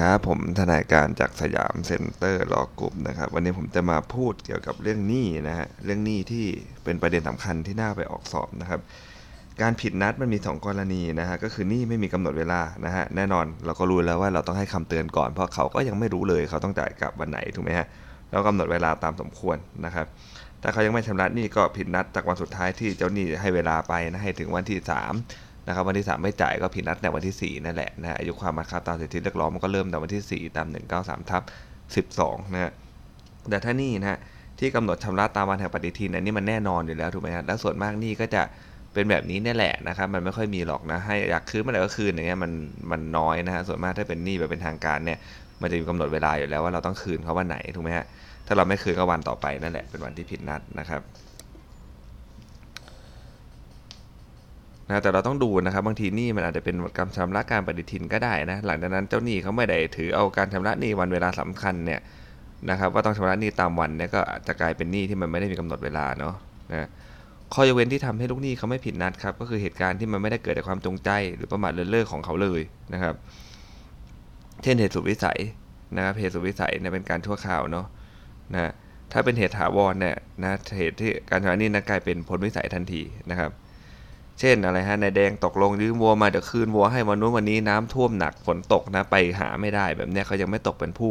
ครับ ผมทนายการจากสยามเซ็นเตอร์ Law Group นะครับ วันนี้ผมจะมาพูดเกี่ยวกับเรื่องหนี้นะฮะเรื่องหนี้ที่เป็นประเด็นสำคัญที่น่าไปออกสอบนะครับ การผิดนัดมันมี 2 กรณีนะฮะก็คือหนี้ไม่มีกำหนดเวลานะฮะแน่นอนเราก็รู้แล้วว่าเราต้องให้คำเตือนก่อน เพราะเขาก็ยังไม่รู้เลยเขาต้องจ่ายกลับวันไหนถูกไหมฮะแล้วกำหนดเวลาตามสมควรนะครับถ้าเขายังไม่ชำระหนี้ก็ผิดนัดจากวันสุดท้ายที่เจ้าหนี้ให้เวลาไปนะให้ถึงวันที่ 3 นะครับวันที่ 3 ไม่จ่ายก็ผิดนัดในวันที่ 4 นั่นแหละนะอายุความมาคาตามสิทธิเรียกร้องมันก็เริ่มแต่วันที่ 4 ตาม 193ทับ12นะฮะแต่ถ้านี่นะฮะที่กำหนดชำระตามวันแห่งปฏิทินอันนี้มันแน่นอนอยู่แล้วถูกไหมฮะแล้วส่วนมากนี่ก็จะเป็นแบบนี้นี่แหละนะครับมันไม่ค่อยมีหรอกนะให้อยากคืนเมื่อไหร่ก็คืนอย่างเงี้ยมันมันน้อยนะฮะส่วนมากถ้าเป็นหนี้แบบเป็นทางการเนี่ยมันจะมีกำหนดเวลาอยู่แล้วว่าเราต้องคืนเขาวันไหนถูกไหมฮะถ้าเราไม่คืนก็วันต่อไปนั่นแหละเป็นวันที่ผิดนัดนะครับ นะแต่เราต้องดูนะครับบางทีหนี้มันอาจจะเป็นการชำระการปฏิทินก็ได้นะหลังจากนั้นเจ้าหนี้เขาไม่ได้ถือเอาการชำระหนี้วันเวลาสำคัญเนี่ยนะครับว่าต้องชำระหนี้ตามวันเนี่ยก็จะกลายเป็นหนี้ที่มันไม่ได้มีกำหนดเวลาเนาะนะข้อยกเว้นที่ทำให้ลูกหนี้เขาไม่ผิดนัดครับก็คือเหตุการณ์ที่มันไม่ได้เกิดจากความจงใจ หรือประมาทเลินเล่อของเขาเลยนะครับ เช่นเหตุสุดวิสัยนะครับเหตุสุดวิสัยเนี่ยเป็นการชั่วคราวเนาะนะถ้าเป็นเหตุถาวรเนี่ยนะเหตุที่การชำระหนี้นั้นกลายเป็นผลวิสัยทันทีนะครับ เช่นอะไรฮะนายแดงตกลงยืมวัวมาเดี๋ยวคืนวัวให้วันนู้นวันนี้น้ำท่วมหนักฝนตกนะไปหาไม่ได้แบบเนี้ยเขายังไม่ตกเป็นผู้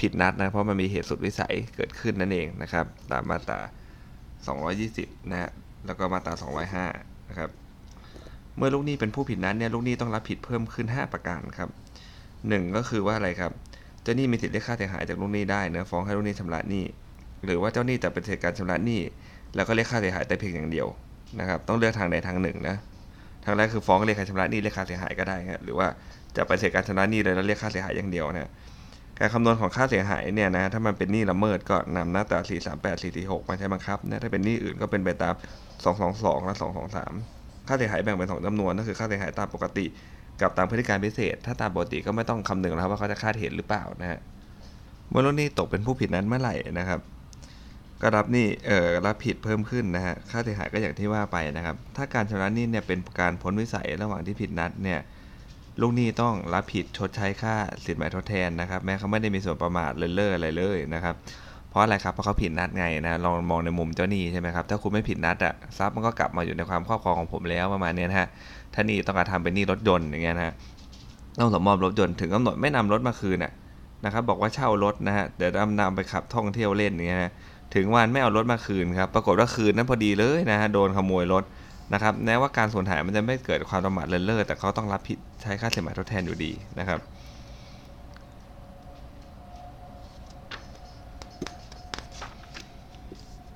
ผิดนัดนะเพราะมันมีเหตุสุดวิสัยเกิดขึ้นนั่นเองนะครับตามมาตรา 220 นะฮะแล้วก็มาตรา 205 นะครับเมื่อลูกหนี้เป็นผู้ผิดนัดเนี่ยลูกหนี้ต้องรับผิดเพิ่มขึ้น 5 ประการครับหนึ่งก็คือว่าอะไรครับเจ้าหนี้มีสิทธิ์เรียกค่าเสียหายจากลูกหนี้ได้นะฟ้องให้ลูกหนี้ชำระหนี้ หรือว่าเจ้าหนี้จะเป็นเศษการชำระหนี้ แล้วก็เรียกค่าเสียหายแต่เพียงอย่างเดียว นะครับต้องเลือกทางใดทางหนึ่งนะทางแรกคือฟ้องเรียกค่าชำระหนี้เรียกค่าเสียหายก็ได้ครับหรือว่าจะปฏิเสธการชำระหนี้เลยแล้วเรียกค่าเสียหายอย่างเดียวนะการคำนวณของค่าเสียหายเนี่ยนะถ้ามันเป็นหนี้ละเมิดก็นำหน้าตรา 438 446มาใช้บังคับนะถ้าเป็นหนี้อื่นก็เป็นไปตาม 222 และ 223 ค่าเสียหายแบ่งเป็นสองจำนวนก็คือค่าเสียหายตามปกติ กับตามพฤติการพิเศษ ถ้าตามปกติก็ไม่ต้องคำนึงแล้วว่าเขาจะคาดเห็นหรือเปล่านะฮะเมื่อลูกหนี้ตกเป็นผู้ผิดนั้นเมื่อไหร่นะครับ ก็รับนี้เอ่อรับผิดเพิ่มขึ้นนะฮะค่าเสียหายก็อย่างที่ว่าไปนะครับ ถ้าการชำระหนี้เนี่ยเป็นการพ้นวิสัยระหว่างที่ผิดนัดเนี่ยลูกหนี้ต้องรับผิดชดใช้ค่าสินไหมทดแทนนะครับ แม้เขาไม่ได้มีส่วนประมาทเลินเล่ออะไรเลยนะครับเพราะอะไรครับเพราะเขาผิดนัดไงนะลองมองในมุมเจ้าหนี้ใช่ไหมครับถ้าคุณไม่ผิดนัดอะทรัพย์มันก็กลับมาอยู่ในความครอบครองของผมแล้วประมาณนี้นะฮะถ้าหนี้ต้องการทำเป็นหนี้รถยนต์อย่างเงี้ยนะฮะต้องสมมอบรถยนต์ถึงกำหนดไม่นำรถมาคืนน่ะนะครับบอกว่าเช่ารถนะฮะเดี๋ยวนำนำไปขับท่องเที่ยวเล่นอย่างเงี้ยนะ ถึงวันไม่เอารถมาคืนครับ ปรากฏว่าคืนนั้นพอดีเลยนะฮะ โดนขโมยรถนะครับ แม้ว่าการสูญหายมันจะไม่เกิดความประมาทเลินเล่อแต่เขาต้องรับผิดใช้ค่าสินไหมทดแทนอยู่ดีนะครับ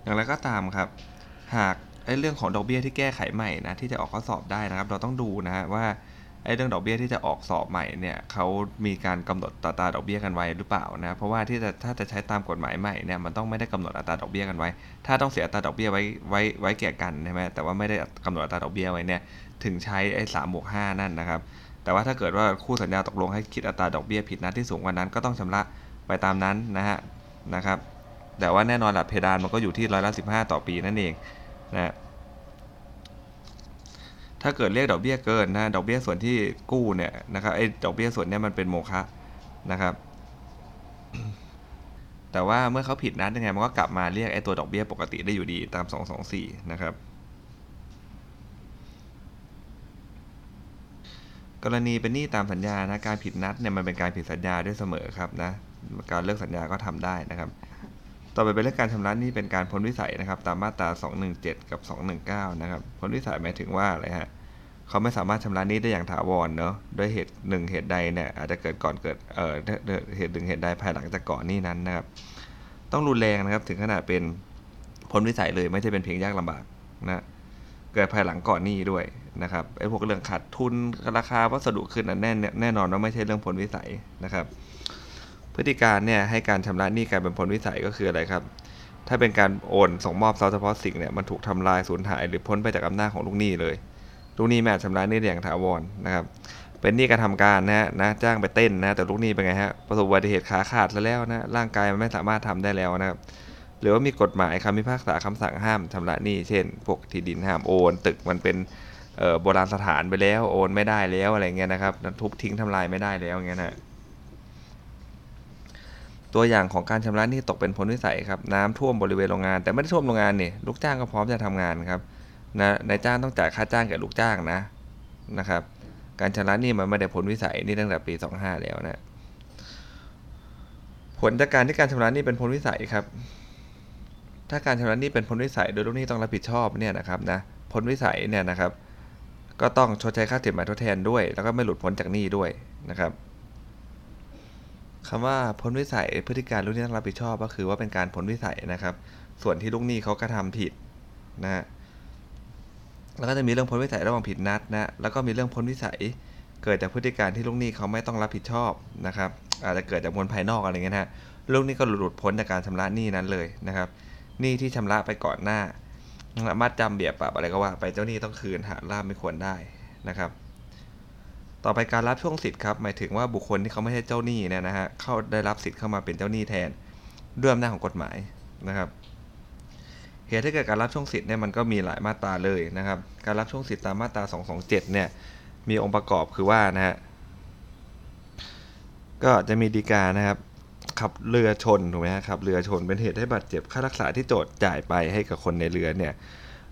อย่างไรก็ตามครับ หากไอ้เรื่องของดอกเบี้ยที่แก้ไขใหม่นะที่จะออกข้อสอบได้นะครับ เราต้องดูนะฮะว่า อ้เรื่องดอกเบี้ยที่จะออกสอบใหม่เนี่ยเขามีการกำหนดอัตราดอกเบี้ยกันไว้หรือเปล่านะเพราะว่าที่จะถ้าจะใช้ตามกฎหมายใหม่เนี่ยมันต้องไม่ได้กำหนดอัตราดอกเบี้ยกันไว้ ถ้าต้องเสียอัตราดอกเบี้ยไว้ไว้ไว้แก่กันใช่ไหมแต่ว่าไม่ได้กำหนดอัตราดอกเบี้ยไว้เนี่ยถึงใช้ไอ้สามบวกห้านั่นนะครับแต่ว่าถ้าเกิดว่าคู่สัญญาตกลงให้คิดอัตราดอกเบี้ยผิดนัดที่สูงกว่านั้นก็ต้องชำระไปตามนั้นนะฮะนะครับแต่ว่าแน่นอนหละเพดานมันก็อยู่ที่ร้อยละสิบห้าต่อปีนั่นเองนะ ถ้าเกิดเรียกดอกเบี้ยเกินนะดอกเบี้ยส่วนที่กู้เนี่ยนะครับไอ้ดอกเบี้ยส่วนเนี้ยมันเป็นโมฆะนะครับ แต่ว่าเมื่อเขาผิดนัดยังไงมันก็กลับมาเรียกไอ้ตัวดอกเบี้ยปกติได้อยู่ดีตาม 224 นะครับ กรณีเป็นหนี้ตามสัญญานะการผิดนัดเนี่ยมันเป็นการผิดสัญญาด้วยเสมอครับนะการเลิกสัญญาก็ทำได้นะครับ ต่อไปเป็นเรื่องการชำระหนี้เป็นการพ้นวิสัยนะครับ ตามมาตรา 217 กับ 219 นะครับ พ้นวิสัยหมายถึงว่าอะไรฮะเขาไม่สามารถชำระหนี้ได้อย่างถาวรเนาะด้วยเหตุหนึ่งเหตุใดเนี่ยอาจจะเกิดก่อนเกิดเอ่อเหตุหนึ่งเหตุใดภายหลังจากก่อนหนี้นั้นนะครับ ต้องรุนแรงนะครับถึงขนาดเป็นพ้นวิสัยเลยไม่ใช่เป็นเพียงยากลำบากนะเกิดภายหลังก่อนหนี้ด้วยนะครับไอ้พวกเรื่องขาดทุนราคาวัสดุขึ้นอันแน่แน่นอนว่าไม่ใช่เรื่องพ้นวิสัยนะครับ พฤติการเนี่ยให้การชำระหนี้กลายเป็นผลวิสัยก็คืออะไรครับ ถ้าเป็นการโอนส่งมอบทรัพย์เฉพาะสิ่งเนี่ยมันถูกทำลายสูญหายหรือพ้นไปจากอำนาจของลูกหนี้เลย ลูกหนี้ไม่อาจชำระหนี้ได้อย่างถาวรนะครับ เป็นหนี้การทำการนะฮะนะจ้างไปเต้นนะแต่ลูกหนี้เป็นไงฮะประสบอุบัติเหตุขาขาดซะแล้วนะร่างกายมันไม่สามารถทำได้แล้วนะครับหรือว่ามีกฎหมายคำพิพากษาคำสั่งห้ามชำระหนี้เช่น พวกที่ดินห้ามโอน ตึกมันเป็นโบราณสถานไปแล้วโอนไม่ได้แล้วอะไรเงี้ยนะครับทุบทิ้งทำลายไม่ได้แล้วเงี้ยนะ ตัวอย่างของการชำระหนี้ตกเป็นพ้นวิสัยครับน้ำท่วมบริเวณโรงงาน แต่ไม่ได้ท่วมโรงงานนี่ลูกจ้างก็พร้อมจะทำงานครับนะนายจ้างต้องจ่ายค่าจ้างแก่ลูกจ้างนะนะครับ การชำระหนี้มันไม่ได้พ้นวิสัยนี่ตั้งแต่ปี 25 แล้วนะผลจากการที่การชำระหนี้เป็นพ้นวิสัยครับ ถ้าการชำระหนี้เป็นพ้นวิสัยโดยลูกหนี้ต้องรับผิดชอบเนี่ยนะครับนะพ้นวิสัยเนี่ยนะครับ ก็ต้องชดใช้ค่าสินไหมทดแทนด้วย แล้วก็ไม่หลุดพ้นจากหนี้ด้วยนะครับ คำว่าพ้นวิสัยพฤติการลูกหนี้ต้องรับผิดชอบก็คือว่าเป็นการพ้นวิสัยนะครับ ส่วนที่ลูกหนี้เขากระทำผิดนะฮะแล้วก็จะมีเรื่องพ้นวิสัยระหว่างผิดนัดนะแล้วก็มีเรื่องพ้นวิสัยเกิดจากพฤติการที่ลูกหนี้เขาไม่ต้องรับผิดชอบนะครับอาจจะเกิดจากมวลภายนอกอะไรเงี้ยนะลูกหนี้ก็หลุดพ้นจากการชำระหนี้นั้นเลยนะครับหนี้ที่ชำระไปก่อนหน้ามัดจำเบียดปรับอะไรก็ว่า ไปเจ้าหนี้ต้องคืนหาล่ามไม่ควรได้นะครับ ต่อไปการรับช่วงสิทธิ์ครับหมายถึงว่าบุคคลที่เขาไม่ใช่เจ้าหนี้เนี่ยนะฮะเข้าได้รับสิทธิ์เข้ามาเป็นเจ้าหนี้แทนด้วยอำนาจของกฎหมายนะครับเหตุที่เกิดการรับช่วงสิทธิ์เนี่ยมันก็มีหลายมาตราเลยนะครับ การรับช่วงสิทธิ์ตามมาตรา 227 เนี่ยมีองค์ประกอบคือว่านะฮะก็จะมีดีกานะครับขับเรือชนถูกไหมครับขับเรือชนเป็นเหตุให้บาดเจ็บค่ารักษาที่โจทย์จ่ายไปให้กับคนในเรือเนี่ย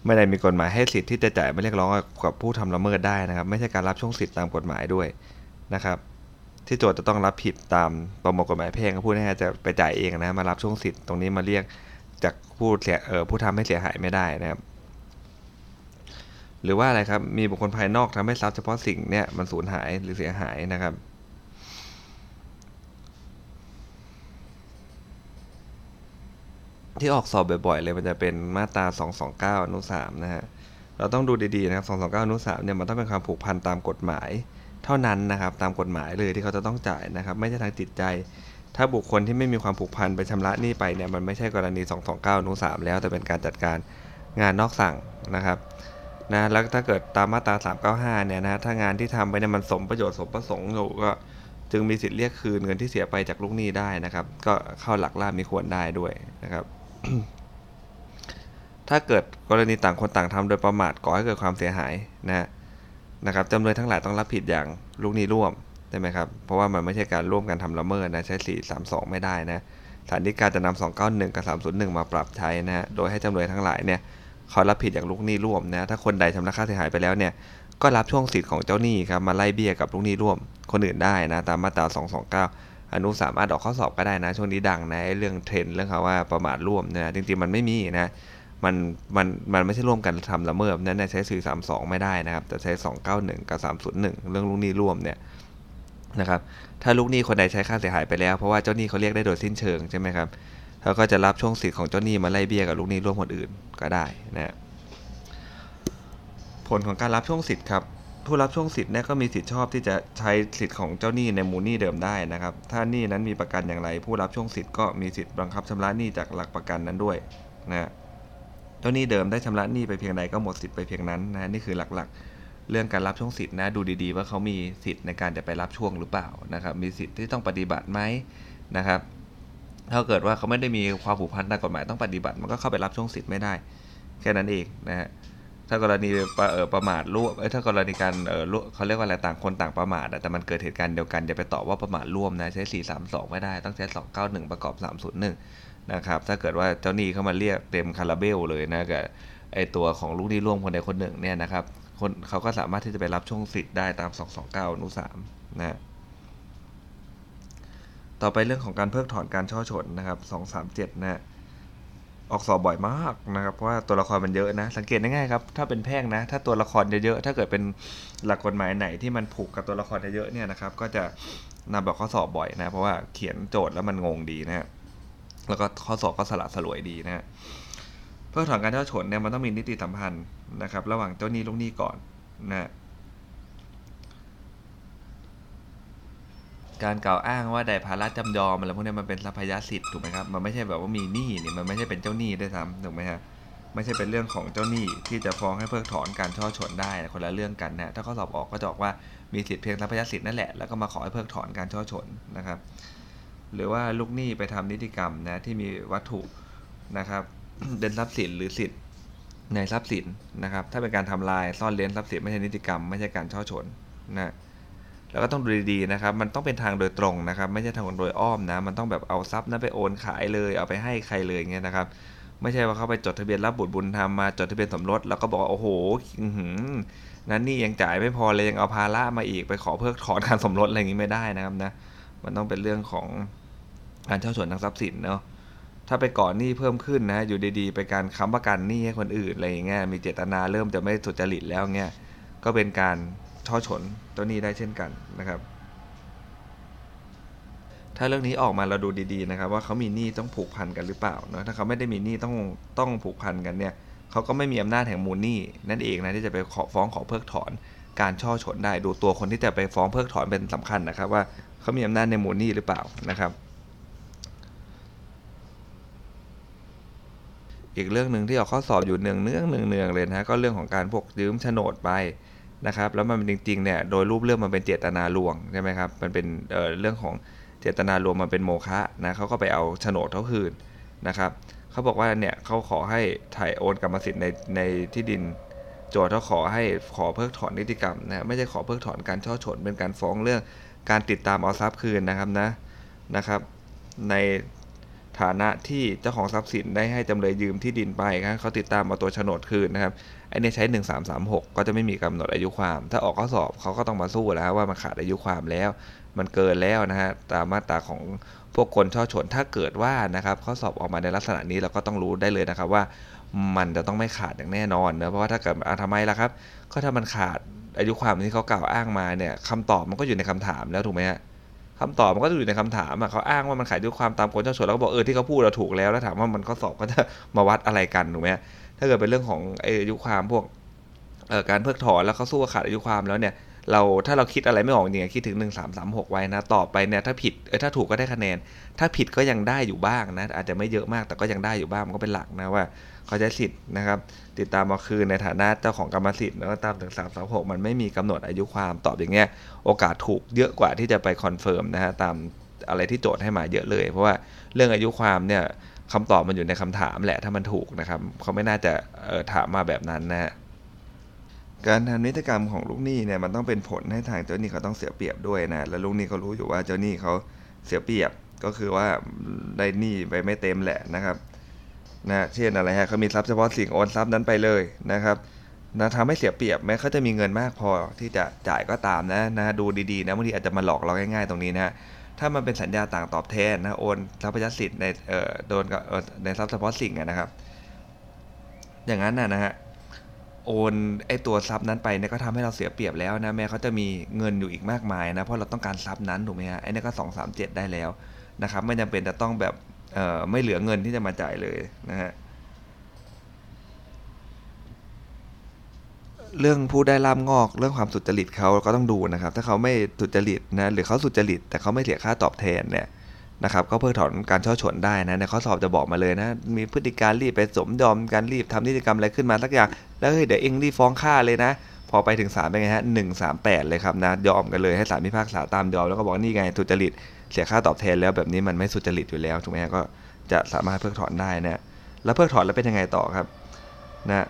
ไม่ได้มีกฎหมายให้สิทธิ์ที่จะจ่ายไม่เรียกร้องกับผู้ทำละเมิดได้นะครับ ไม่ใช่การรับช่วงสิทธิ์ตามกฎหมายด้วยนะครับ ที่โจทย์จะต้องรับผิดตามประมวลกฎหมายแพ่งก็พูดง่ายๆจะไปจ่ายเองนะมารับช่วงสิทธิ์ตรงนี้มาเรียกจากผู้เสียเออผู้ทำให้เสียหายไม่ได้นะครับ หรือว่าอะไรครับมีบุคคลภายนอกทำให้ทรัพย์เฉพาะสิ่งเนี่ยมันสูญหายหรือเสียหายนะครับ ที่ออกสอบบ่อยๆเลยมันจะเป็นมาตรา 229อนุ3นะฮะเราต้องดูดีๆนะครับ 229อนุ3เนี่ยมันต้องเป็นความผูกพันตามกฎหมาย เท่านั้นนะครับตามกฎหมายเลยที่เขาจะต้องจ่ายนะครับ ไม่ใช่ทางจิตใจ ถ้าบุคคลที่ไม่มีความผูกพันไปชำระหนี้ไปเนี่ยมันไม่ใช่กรณี 229อนุ3แล้วแต่เป็นการจัดการงานนอกสั่งนะครับนะแล้วถ้าเกิดตามมาตรา 395เนี่ยนะถ้างานที่ทำไปเนี่ยมันสมประโยชน์สมประสงค์อยู่ก็จึงมีสิทธิ์เรียกคืนเงินที่เสียไปจากลูกหนี้ได้นะครับ ก็เข้าหลักล่ามมีควรได้ด้วยนะครับ ถ้าเกิดกรณีต่างคนต่างทำโดยประมาทก่อให้เกิดความเสียหายนะนะครับจำเลยทั้งหลายต้องรับผิดอย่างลูกหนี้ร่วมใช่ไหมครับ เพราะว่ามันไม่ใช่การร่วมกันทำละเมิดนะใช้432 ไม่ได้นะศาลฎีกาจะนำ291 กับ 301 มาปรับใช้นะฮะโดยให้จำเลยทั้งหลายเนี่ยเขารับผิดอย่างลูกหนี้ร่วมนะถ้าคนใดชำระค่าเสียหายไปแล้วเนี่ยก็รับช่วงสิทธิ์ของเจ้าหนี้ครับมาไล่เบี้ยกับลูกหนี้ร่วมคนอื่นได้นะตามมาตรา 229 อนุสามารถออกข้อสอบก็ได้นะ ช่วงนี้ดังนะเรื่องเทรนเรื่องคำว่าประมาทร่วมนะจริงๆมันไม่มีนะมันมันมันไม่ใช่ร่วมกันทำละเมิดนั้นใช้432 ไม่ได้นะครับ แต่ใช้ 291 กับ 301 เรื่องลูกหนี้ร่วมเนี่ยนะครับ ถ้าลูกหนี้คนใดใช้ค่าเสียหายไปแล้ว เพราะว่าเจ้าหนี้เขาเรียกได้โดยสิ้นเชิงใช่ไหมครับเขาก็จะรับช่วงสิทธิ์ของเจ้าหนี้มาไล่เบี้ยกับลูกหนี้ร่วมคนอื่นก็ได้นะผลของการรับช่วงสิทธิ์ครับ ผู้รับช่วงสิทธิ์เนี่ยก็มีสิทธิชอบที่จะใช้สิทธิ์ของเจ้าหนี้ในมูลหนี้เดิมได้นะครับ ถ้าหนี้นั้นมีประกันอย่างไร ผู้รับช่วงสิทธิ์ก็มีสิทธิ์บังคับชำระหนี้จากหลักประกันนั้นด้วยนะเจ้าหนี้เดิมได้ชำระหนี้ไปเพียงใดก็หมดสิทธิ์ไปเพียงนั้นนะนี่คือหลักๆ เรื่องการรับช่วงสิทธิ์นะดูดีๆ ว่าเขามีสิทธิ์ในการจะไปรับช่วงหรือเปล่านะครับ มีสิทธิ์ที่ต้องปฏิบัติไหมนะครับ ถ้าเกิดว่าเขาไม่ได้มีความผูกพันตามกฎหมายต้องปฏิบัติ มันก็เข้าไปรับช่วงสิทธิ์ไม่ได้ แค่นั้นเองนะฮะ ถ้ากรณีประประมาทร่วมถ้ากรณีการเขาเรียกว่าอะไรต่างคนต่างประมาทแต่มันเกิดเหตุการณ์เดียวกันอย่าไปตอบว่าประมาทร่วมนะใช้ 432 ไม่ได้ต้องใช้ 291 ประกอบ 301 นะครับ ถ้าเก็ดว่าเจ้าหนี้เข้ามาเรียกเต็มคาราเบลเลยนะกับไอตัวของลูกหนี้ร่วมคนใดคนหนึ่งเนี่ยนะครับคนเขาก็สามารถที่จะไปรับช่วงสิทธิ์ได้ตาม 229อนุ3นะต่อไปเรื่องของการเพิกถอนการช่อฉนนะครับ 237 นะ ออกสอบบ่อยมากนะครับเพราะว่าตัวละครมันเยอะนะ สังเกตง่ายๆครับถ้าเป็นแพ่งนะ ถ้าตัวละครเยอะๆถ้าเกิดเป็นหลักกฎหมายไหนที่มันผูกกับตัวละครเยอะๆเนี่ยนะครับ ก็จะนำแบบข้อสอบบ่อยนะ เพราะว่าเขียนโจทย์แล้วมันงงดีนะฮะแล้วก็ข้อสอบก็สละสลวยดีนะฮะเพื่อถอนการเช่าฉนเนี่ยมันต้องมีนิติสัมพันธ์นะครับ ระหว่างเจ้าหนี้ลูกหนี้ก่อนนะ การกล่าวอ้างว่าได้ภาระจำยอมอะไรพวกนี้มันเป็นทรัพยสิทธิ์ถูกไหมครับ มันไม่ใช่แบบว่ามีหนี้นี่มันไม่ใช่เป็นเจ้าหนี้ด้วยซ้ำถูกไหมฮะไม่ใช่เป็นเรื่องของเจ้าหนี้ที่จะฟ้องให้เพิกถอนการช่อฉนได้คนละเรื่องกันนะถ้าข้อสอบออกก็จะบอกว่ามีสิทธิเพียงทรัพยสิทธิ์นั่นแหละแล้วก็มาขอให้เพิกถอนการช่อฉนนะครับ หรือว่าลูกหนี้ไปทำนิติกรรมนะที่มีวัตถุนะครับเดินทรัพย์สินหรือสิทธิ์ในทรัพย์สินนะครับ ถ้าเป็นการทำลายซ่อนเร้นทรัพย์สินไม่ใช่นิติกรรม ไม่ใช่การช่อฉนนะ แล้วก็ต้องดูดีๆนะครับ มันต้องเป็นทางโดยตรงนะครับ ไม่ใช่ทางโดยอ้อมนะ มันต้องแบบเอาทรัพย์นั้นไปโอนขายเลย เอาไปให้ใครเลยเงี้ยนะครับ ไม่ใช่ว่าเขาไปจดทะเบียนรับบุตรบุญธรรมมาจดทะเบียนสมรสแล้วก็บอกว่าโอ้โหหือนั้นนี่ยังจ่ายไม่พอเลยยังเอาภาระมาอีกไปขอเพิกถอนการสมรสอะไรอย่างนี้ไม่ได้นะครับนะ มันต้องเป็นเรื่องของการเช่าชนทางทรัพย์สินเนาะถ้าไปก่อนหนี้เพิ่มขึ้นนะ อยู่ดีๆ ไปการค้ำประกันหนี้ให้คนอื่นอะไรอย่างเงี้ยมีเจตนาเริ่มจะไม่สุจริตแล้วเงี้ยก็เป็นการ ช่อฉนตัวนี้ได้เช่นกันนะครับ ถ้าเรื่องนี้ออกมาเราดูดีๆนะครับ ว่าเขามีหนี้ต้องผูกพันกันหรือเปล่าเนาะถ้าเขาไม่ได้มีหนี้ต้องต้องผูกพันกันเนี่ยเขาก็ไม่มีอำนาจแห่งมูลหนี้นั่นเองนะที่จะไปขอฟ้องขอเพิกถอนการช่อฉนได้ดูตัวคนที่จะไปฟ้องเพิกถอนเป็นสำคัญนะครับ ว่าเขามีอำนาจในมูลหนี้หรือเปล่านะครับ อีกเรื่องหนึ่งที่ออกข้อสอบอยู่เนืองเนืองเนืองเนืองเลยนะก็เรื่องของการพวกยืมโฉนดไป นะครับแล้วมันจริงๆเนี่ยโดยรูปเรื่องมันเป็นเจตนาลวงใช่ไหมครับมันเป็นเเรื่องของเจตนาลวงมันเป็นโมฆะนะเขาก็ไปเอาโฉนดเขาคืนนะครับเขาบอกว่าเนี่ยเขาขอให้ถ่ายโอนกรรมสิทธิ์ในในที่ดิน โจทย์เขาขอให้ขอเพิกถอนนิติกรรมนะไม่ใช่ขอเพิกถอนการช่อฉนเป็นการฟ้องเรื่องการติดตามเอาทรัพย์คืนนะครับนะนะครับ ในฐานะที่เจ้าของทรัพย์สินได้ให้จำเลยยืมที่ดินไปครับเขาติดตามเอาตัวโฉนดคืนนะครับ ไอ้นี่ใช้ 1336 ก็จะไม่มีกำหนดอายุความ ถ้าออกข้อสอบเขาก็ต้องมาสู้แล้วว่ามันขาดอายุความแล้ว มันเกินแล้วนะฮะตามมาตราของพวกคนช่อฉนถ้าเกิดว่านะครับข้อสอบออกมาในลักษณะนี้เราก็ต้องรู้ได้เลยนะครับว่ามันจะต้องไม่ขาดอย่างแน่นอนเนะเพราะว่าถ้าเกิดทำไมล่ะครับ ก็ถ้ามันขาดอายุความที่เขากล่าวอ้างมาเนี่ยคำตอบมันก็อยู่ในคำถามแล้วถูกไหมฮะคำตอบมันก็อยู่ในคำถามอะเขาอ้างว่ามันขายด้วยความตามกฎเจ้าชนแล้วก็บอกเออที่เขาพูดเราถูกแล้วแล้วถามว่ามันข้อสอบก็จะมาวัดอะไรกันถูกไหม ถ้าเกิดเป็นเรื่องของอายุความพวกการเพิกถอนแล้วเขาสู้ขาดอายุความแล้วเนี่ยเราถ้าเราคิดอะไรไม่ออกจริงคิดถึง 1 3 3 6 ไว้นะ ต่อไปเนี่ยถ้าผิดเออถ้าถูกก็ได้คะแนน ถ้าผิดก็ยังได้อยู่บ้างนะ อาจจะไม่เยอะมากแต่ก็ยังได้อยู่บ้างมันก็เป็นหลักนะว่าเขาจะสิทธิ์นะครับ ติดตามมาคืนในฐานะเจ้าของกรรมสิทธิ์แล้วก็ตามถึง 3 3 6 มันไม่มีกำหนดอายุความตอบอย่างเงี้ยโอกาสถูกเยอะกว่าที่จะไป confirm นะฮะตามอะไรที่โจทย์ให้มาเยอะเลย เพราะว่าเรื่องอายุความเนี่ย คำตอบมันอยู่ในคำถามแหละถ้ามันถูกนะครับเขาไม่น่าจะถามมาแบบนั้นนะฮะการทำนิติกรรมของลูกหนี้เนี่ยมันต้องเป็นผลให้ทางเจ้าหนี้เขาต้องเสียเปรียบด้วยนะ แล้วลูกหนี้เขารู้อยู่ว่าเจ้าหนี้เขาเสียเปรียบก็คือว่าได้หนี้ไปไม่เต็มแหละนะครับนะเช่นอะไรฮะเขามีทรัพย์เฉพาะสิ่งโอนทรัพย์นั้นไปเลยนะครับนะทำให้เสียเปรียบแม้เขาจะมีเงินมากพอที่จะจ่ายก็ตามนะนะดูดีๆนะบางทีอาจจะมาหลอกเราง่ายๆตรงนี้นะ ถ้ามันเป็นสัญญาต่างตอบแทนนะโอนทรัพยสิทธิ์ในเอ่อโดนกับในทรัพย์เฉพาะสิ่งนะครับ อย่างนั้นนะนะฮะโอนไอตัวทรัพย์นั้นไปเนี่ยก็ทำให้เราเสียเปรียบแล้วนะแม้เขาจะมีเงินอยู่อีกมากมายนะเพราะเราต้องการทรัพย์นั้นถูกไหมฮะไอ้นี่ก็สองสามเจ็ดได้แล้วนะครับ ไม่จำเป็นจะต้องแบบเอ่อไม่เหลือเงินที่จะมาจ่ายเลยนะฮะ เรื่องผู้ได้ลาบงอกเรื่องความสุจริตเขาก็ต้องดูนะครับ ถ้าเขาไม่สุจริตนะหรือเขาสุจริต แต่เขาไม่เสียค่าตอบแทนเนี่ยนะครับก็เพิกถอนการช่อฉนได้นะในข้อสอบจะบอกมาเลยนะ มีพฤติการรีบไปสมยอมการรีบทำนิติกรรมอะไรขึ้นมาสักอย่าง แล้วเฮ้ยเดี๋ยวเองรีบฟ้องค่าเลยนะ พอไปถึงศาลเป็นไงฮะหนึ่งสามแปดเลยครับนะยอมกันเลยให้ศาลพิพากษาตามยอมแล้วก็บอกนี่ไงสุจริตเสียค่าตอบแทนแล้วแบบนี้มันไม่สุจริตอยู่แล้วถูกไหมฮะก็จะสามารถเพิกถอนได้นะแล้วเพิกถอนแล้วเป็นยังไงต่อครับนะ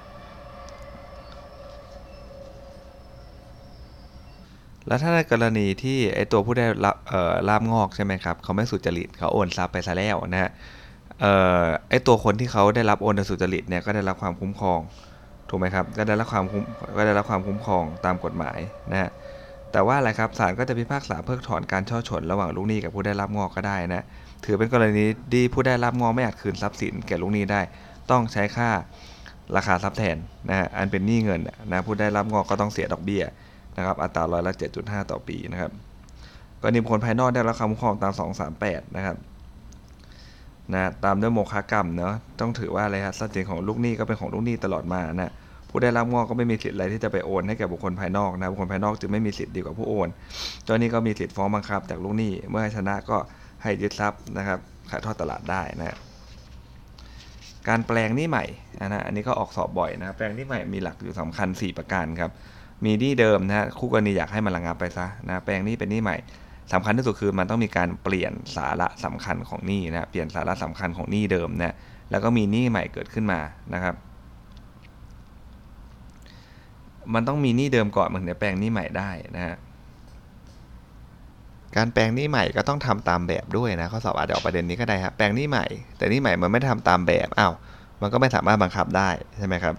แล้วถ้าในกรณีที่ไอตัวผู้ได้รับลาบงอกใช่ไหมครับเขาไม่สุจริตเขาโอนทรัพย์ไปซะแล้วนะฮะไอตัวคนที่เขาได้รับโอนสุจริตเนี่ยก็ได้รับความคุ้มครองถูกไหมครับก็ได้รับความคุ้มก็ได้รับความคุ้มครองตามกฎหมายนะฮะแต่ว่าอะไรครับศาลก็จะพิพากษาเพิกถอนการช่อฉนระหว่างลูกหนี้กับผู้ได้รับงอกก็ได้นะถือเป็นกรณีที่ผู้ได้รับงอกไม่อาจคืนทรัพย์สินแก่ลูกหนี้ได้ ต้องใช้ค่าราคาทรัพย์แทนนะฮะอันเป็นหนี้เงินนะผู้ได้รับงอกก็ต้องเสียดอกเบี้ย นะครับอัตราร้อยละ 7.5 ต่อปีนะครับกรณีบุคคลภายนอกได้รับคำคุ้มครองตาม 238 นะครับนะตามด้วยโมฆะกรรมเนาะต้องถือว่าอะไรครับทรัพย์สินของลูกหนี้ก็เป็นของลูกหนี้ตลอดมานะผู้ได้รับงอกก็ไม่มีสิทธิ์อะไรที่จะไปโอนให้แก่บุคคลภายนอกนะบุคคลภายนอกจึงไม่มีสิทธิ์ดีกว่าผู้โอนเจ้านี้ก็มีสิทธิ์ฟ้องบังคับ จากลูกหนี้เมื่อชนะก็ให้ยึดทรัพย์นะครับขายทอดตลาดได้นะการแปลงหนี้ใหม่นะอันนี้ก็ออกสอบบ่อยนะแปลงหนี้ใหม่มีหลักอยู่สำคัญ 4 ประการครับ มีหนี้เดิมนะฮะคู่กรณีอยากให้มันระงับไปซะนะแปลงหนี้เป็นหนี้ใหม่สำคัญที่สุดคือมันต้องมีการเปลี่ยนสาระสำคัญของหนี้นะเปลี่ยนสาระสำคัญของหนี้เดิมนะแล้วก็มีหนี้ใหม่เกิดขึ้นมานะครับ มันต้องมีหนี้เดิมก่อนมันถึงจะแปลงหนี้ใหม่ได้นะฮะการแปลงหนี้ใหม่ก็ต้องทำตามแบบด้วยนะข้อสอบอาจจะออกประเด็นนี้ก็ได้ครับแปลงหนี้ใหม่ แต่หนี้ใหม่มันไม่ได้ทำตามแบบอ้าวมันก็ไม่สามารถบังคับได้ใช่ไหมครับ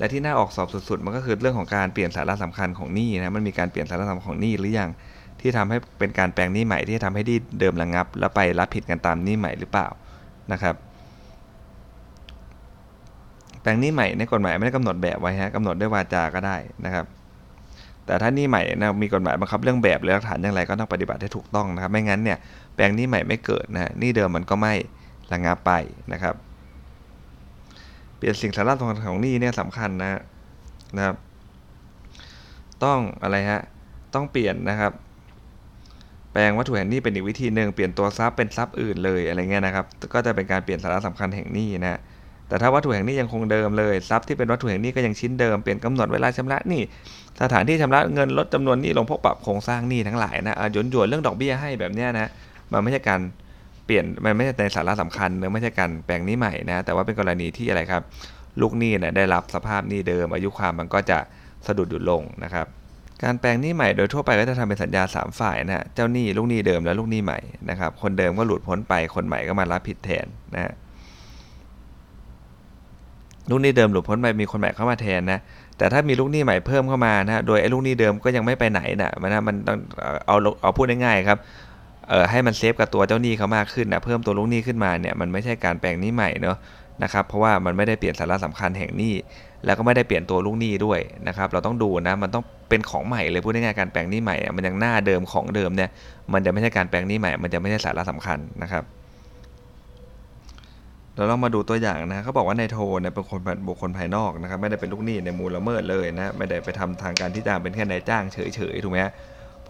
และที่น่าออกสอบสุดๆ มันก็คือเรื่องของการเปลี่ยนสาระสำคัญของหนี้นะ มันมีการเปลี่ยนสาระสำคัญของหนี้หรือยังที่ทำให้เป็นการแปลงหนี้ใหม่ที่ทำให้หนี้เดิมระงับ แล้วไปรับผิดกันตามหนี้ใหม่หรือเปล่านะครับ แปลงหนี้ใหม่ในกฎหมายไม่ได้กำหนดแบบไว้ฮะกำหนดด้วยวาจาก็ได้นะครับ แต่ถ้าหนี้ใหม่นะมีกฎหมายบังคับเรื่องแบบหรือหลักฐานอย่างไรก็ต้องปฏิบัติให้ถูกต้องนะครับ ไม่งั้นเนี่ยแปลงหนี้ใหม่ไม่เกิดนะหนี้เดิมมันก็ไม่ระงับไปนะครับ เปลี่ยนสิ่งสาระสำคัญของหนี้เนี่ยสำคัญนะนะครับ ต้องอะไรฮะต้องเปลี่ยนนะครับ แปลงวัตถุแห่งหนี้เป็นอีกวิธีหนึ่งเปลี่ยนตัวทรัพย์เป็นทรัพย์อื่นเลยอะไรเงี้ยนะครับ ก็จะเป็นการเปลี่ยนสาระสำคัญแห่งหนี้นะแต่ถ้าวัตถุแห่งนี้ยังคงเดิมเลยทรัพย์ที่เป็นวัตถุแห่งนี้ก็ยังชิ้นเดิมเปลี่ยนกำหนดเวลาชำระหนี้สถานที่ชำระเงินลดจำนวนหนี้ลงพวกปรับโครงสร้างหนี้ทั้งหลายนะหยวนหยวนเรื่องดอกเบี้ยให้แบบเนี้ยนะมันไม่ใช่การ ปลี่ยนมันไม่ใช่ในสาระสำคัญเนื้อไม่ใช่การแปลงหนี้ใหม่นะ แต่ว่าเป็นกรณีที่อะไรครับ ลูกหนี้เนี่ยได้รับสภาพหนี้เดิม อายุความมันก็จะสะดุดหยุดลงนะครับ การแปลงหนี้ใหม่โดยทั่วไปก็จะทำเป็นสัญญา 3 ฝ่ายนะเจ้าหนี้ลูกหนี้เดิมและลูกหนี้ใหม่นะครับคนเดิมก็หลุดพ้นไปคนใหม่ก็มารับผิดแทนนะฮะลูกหนี้เดิมหลุดพ้นไปมีคนใหม่เข้ามาแทนนะแต่ถ้ามีลูกหนี้ใหม่เพิ่มเข้ามานะโดยไอ้ลูกหนี้เดิมก็ยังไม่ไปไหนนะมันมันต้องเอาเอาพูดง่ายๆครับ เออให้มันเซฟกับตัวเจ้าหนี้เขามากขึ้นนะเพิ่มตัวลูกหนี้ขึ้นมาเนี่ยมันไม่ใช่การแปลงหนี้ใหม่เนาะนะครับเพราะว่ามันไม่ได้เปลี่ยนสาระสำคัญแห่งหนี้ แล้วก็ไม่ได้เปลี่ยนตัวลูกหนี้ด้วยนะครับเราต้องดูนะมันต้องเป็นของใหม่เลยพูดง่ายๆการแปลงหนี้ใหม่ มันยังหน้าเดิมของเดิมเนี่ยมันจะไม่ใช่การแปลงหนี้ใหม่ มันจะไม่ใช่สาระสำคัญนะครับเราลองมาดูตัวอย่างนะเขาบอกว่าในโทเนี่ยเป็นคนบุคคลภายนอกนะครับไม่ได้เป็นลูกหนี้ในมูลละเมิดเลยนะไม่ได้ไปทำทางการที่จ้างเป็นแค่นายจ้างเฉยๆถูกไหมเพ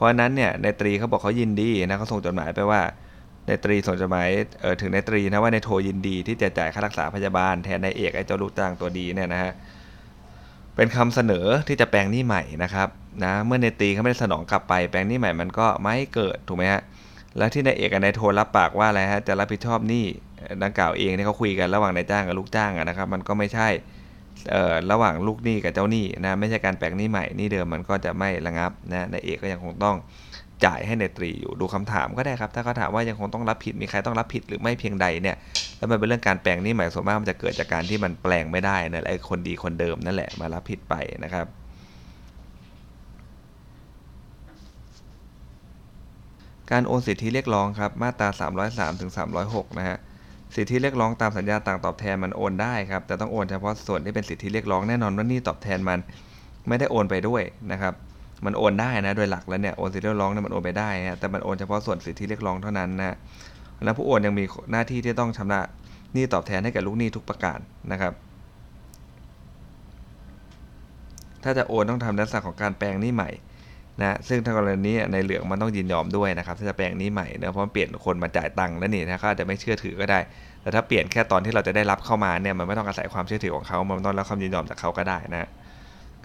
ราะนั้นเนี่ยในตรีเขาบอกเขายินดีนะเขาส่งจดหมายไปว่าในตรีส่งจดหมายเออถึงในตรีนะว่าในโทยินดีที่จะจ่ายค่ารักษาพยาบาลแทนนายเอกไอ้เจ้าลูกจ้างตัวดีเนี่ยนะฮะเป็นคำเสนอที่จะแปลงหนี้ใหม่นะครับนะเมื่อในตรีเขาไม่ได้สนองกลับไปแปลงหนี้ใหม่มันก็ไม่เกิดถูกไหมฮะแล้วที่นายเอกกับนายโทรับปากว่าอะไรฮะจะรับผิดชอบหนี้ดังกล่าวเองที่เขาคุยกันระหว่างนายจ้างกับลูกจ้างนะครับมันก็ไม่ใช่เระหว่างลูกหนี้กับเจ้าหนี้นะไม่ใช่การแปลงหนี้ใหม่หนี้เดิมมันก็จะไม่ระงับนะนายเอกก็ยังคงต้องจ่ายให้ในตรีอยู่ดูคำถามก็ได้ครับ ถ้าเขาถามว่ายังคงต้องรับผิดมีใครต้องรับผิดหรือไม่เพียงใดเนี่ยแล้วมันเป็นเรื่องการแปลงหนี้ใหม่ส่วนมากมันจะเกิดจากการที่มันแปลงไม่ได้นั่นแหละไอ้คนดีคนเดิมนั่นแหละมารับผิดไปนะครับ การโอนสิทธิเรียกร้องครับมาตรา 303ถึง306 นะฮะ สิทธิเรียกร้องตามสัญญาต่างตอบแทนมันโอนได้ครับ แต่ต้องโอนเฉพาะส่วนที่เป็นสิทธิเรียกร้องแน่นอนว่านี่ตอบแทนมันไม่ได้โอนไปด้วยนะครับ มันโอนได้นะโดยหลักแล้วเนี่ยโอนสิทธิเรียกร้องเนี่ยมันโอนไปได้ฮะแต่มันโอนเฉพาะส่วนสิทธิเรียกร้องเท่านั้นนะแล้วผู้โอนยังมีหน้าที่ที่ต้องชำระหนี้ตอบแทนให้แก่ลูกหนี้ทุกประการนะครับ ถ้าจะโอนต้องทำลักษณะของการแปลงหนี้ใหม่ นะซึ่งถ้ากรณีในเหลืองมันต้องยินยอมด้วยนะครับถ้าจะแปลงนี้ใหม่เนะเพราะเปลี่ยนคนมาจ่ายตังค์แล้วนี่นะเขาอาจจะไม่เชื่อถือก็ได้ แต่ถ้าเปลี่ยนแค่ตอนที่เราจะได้รับเข้ามาเนี่ยมันไม่ต้องอาศัยความเชื่อถือของเขา มันต้องรับความยินยอมจากเขาก็ได้นะ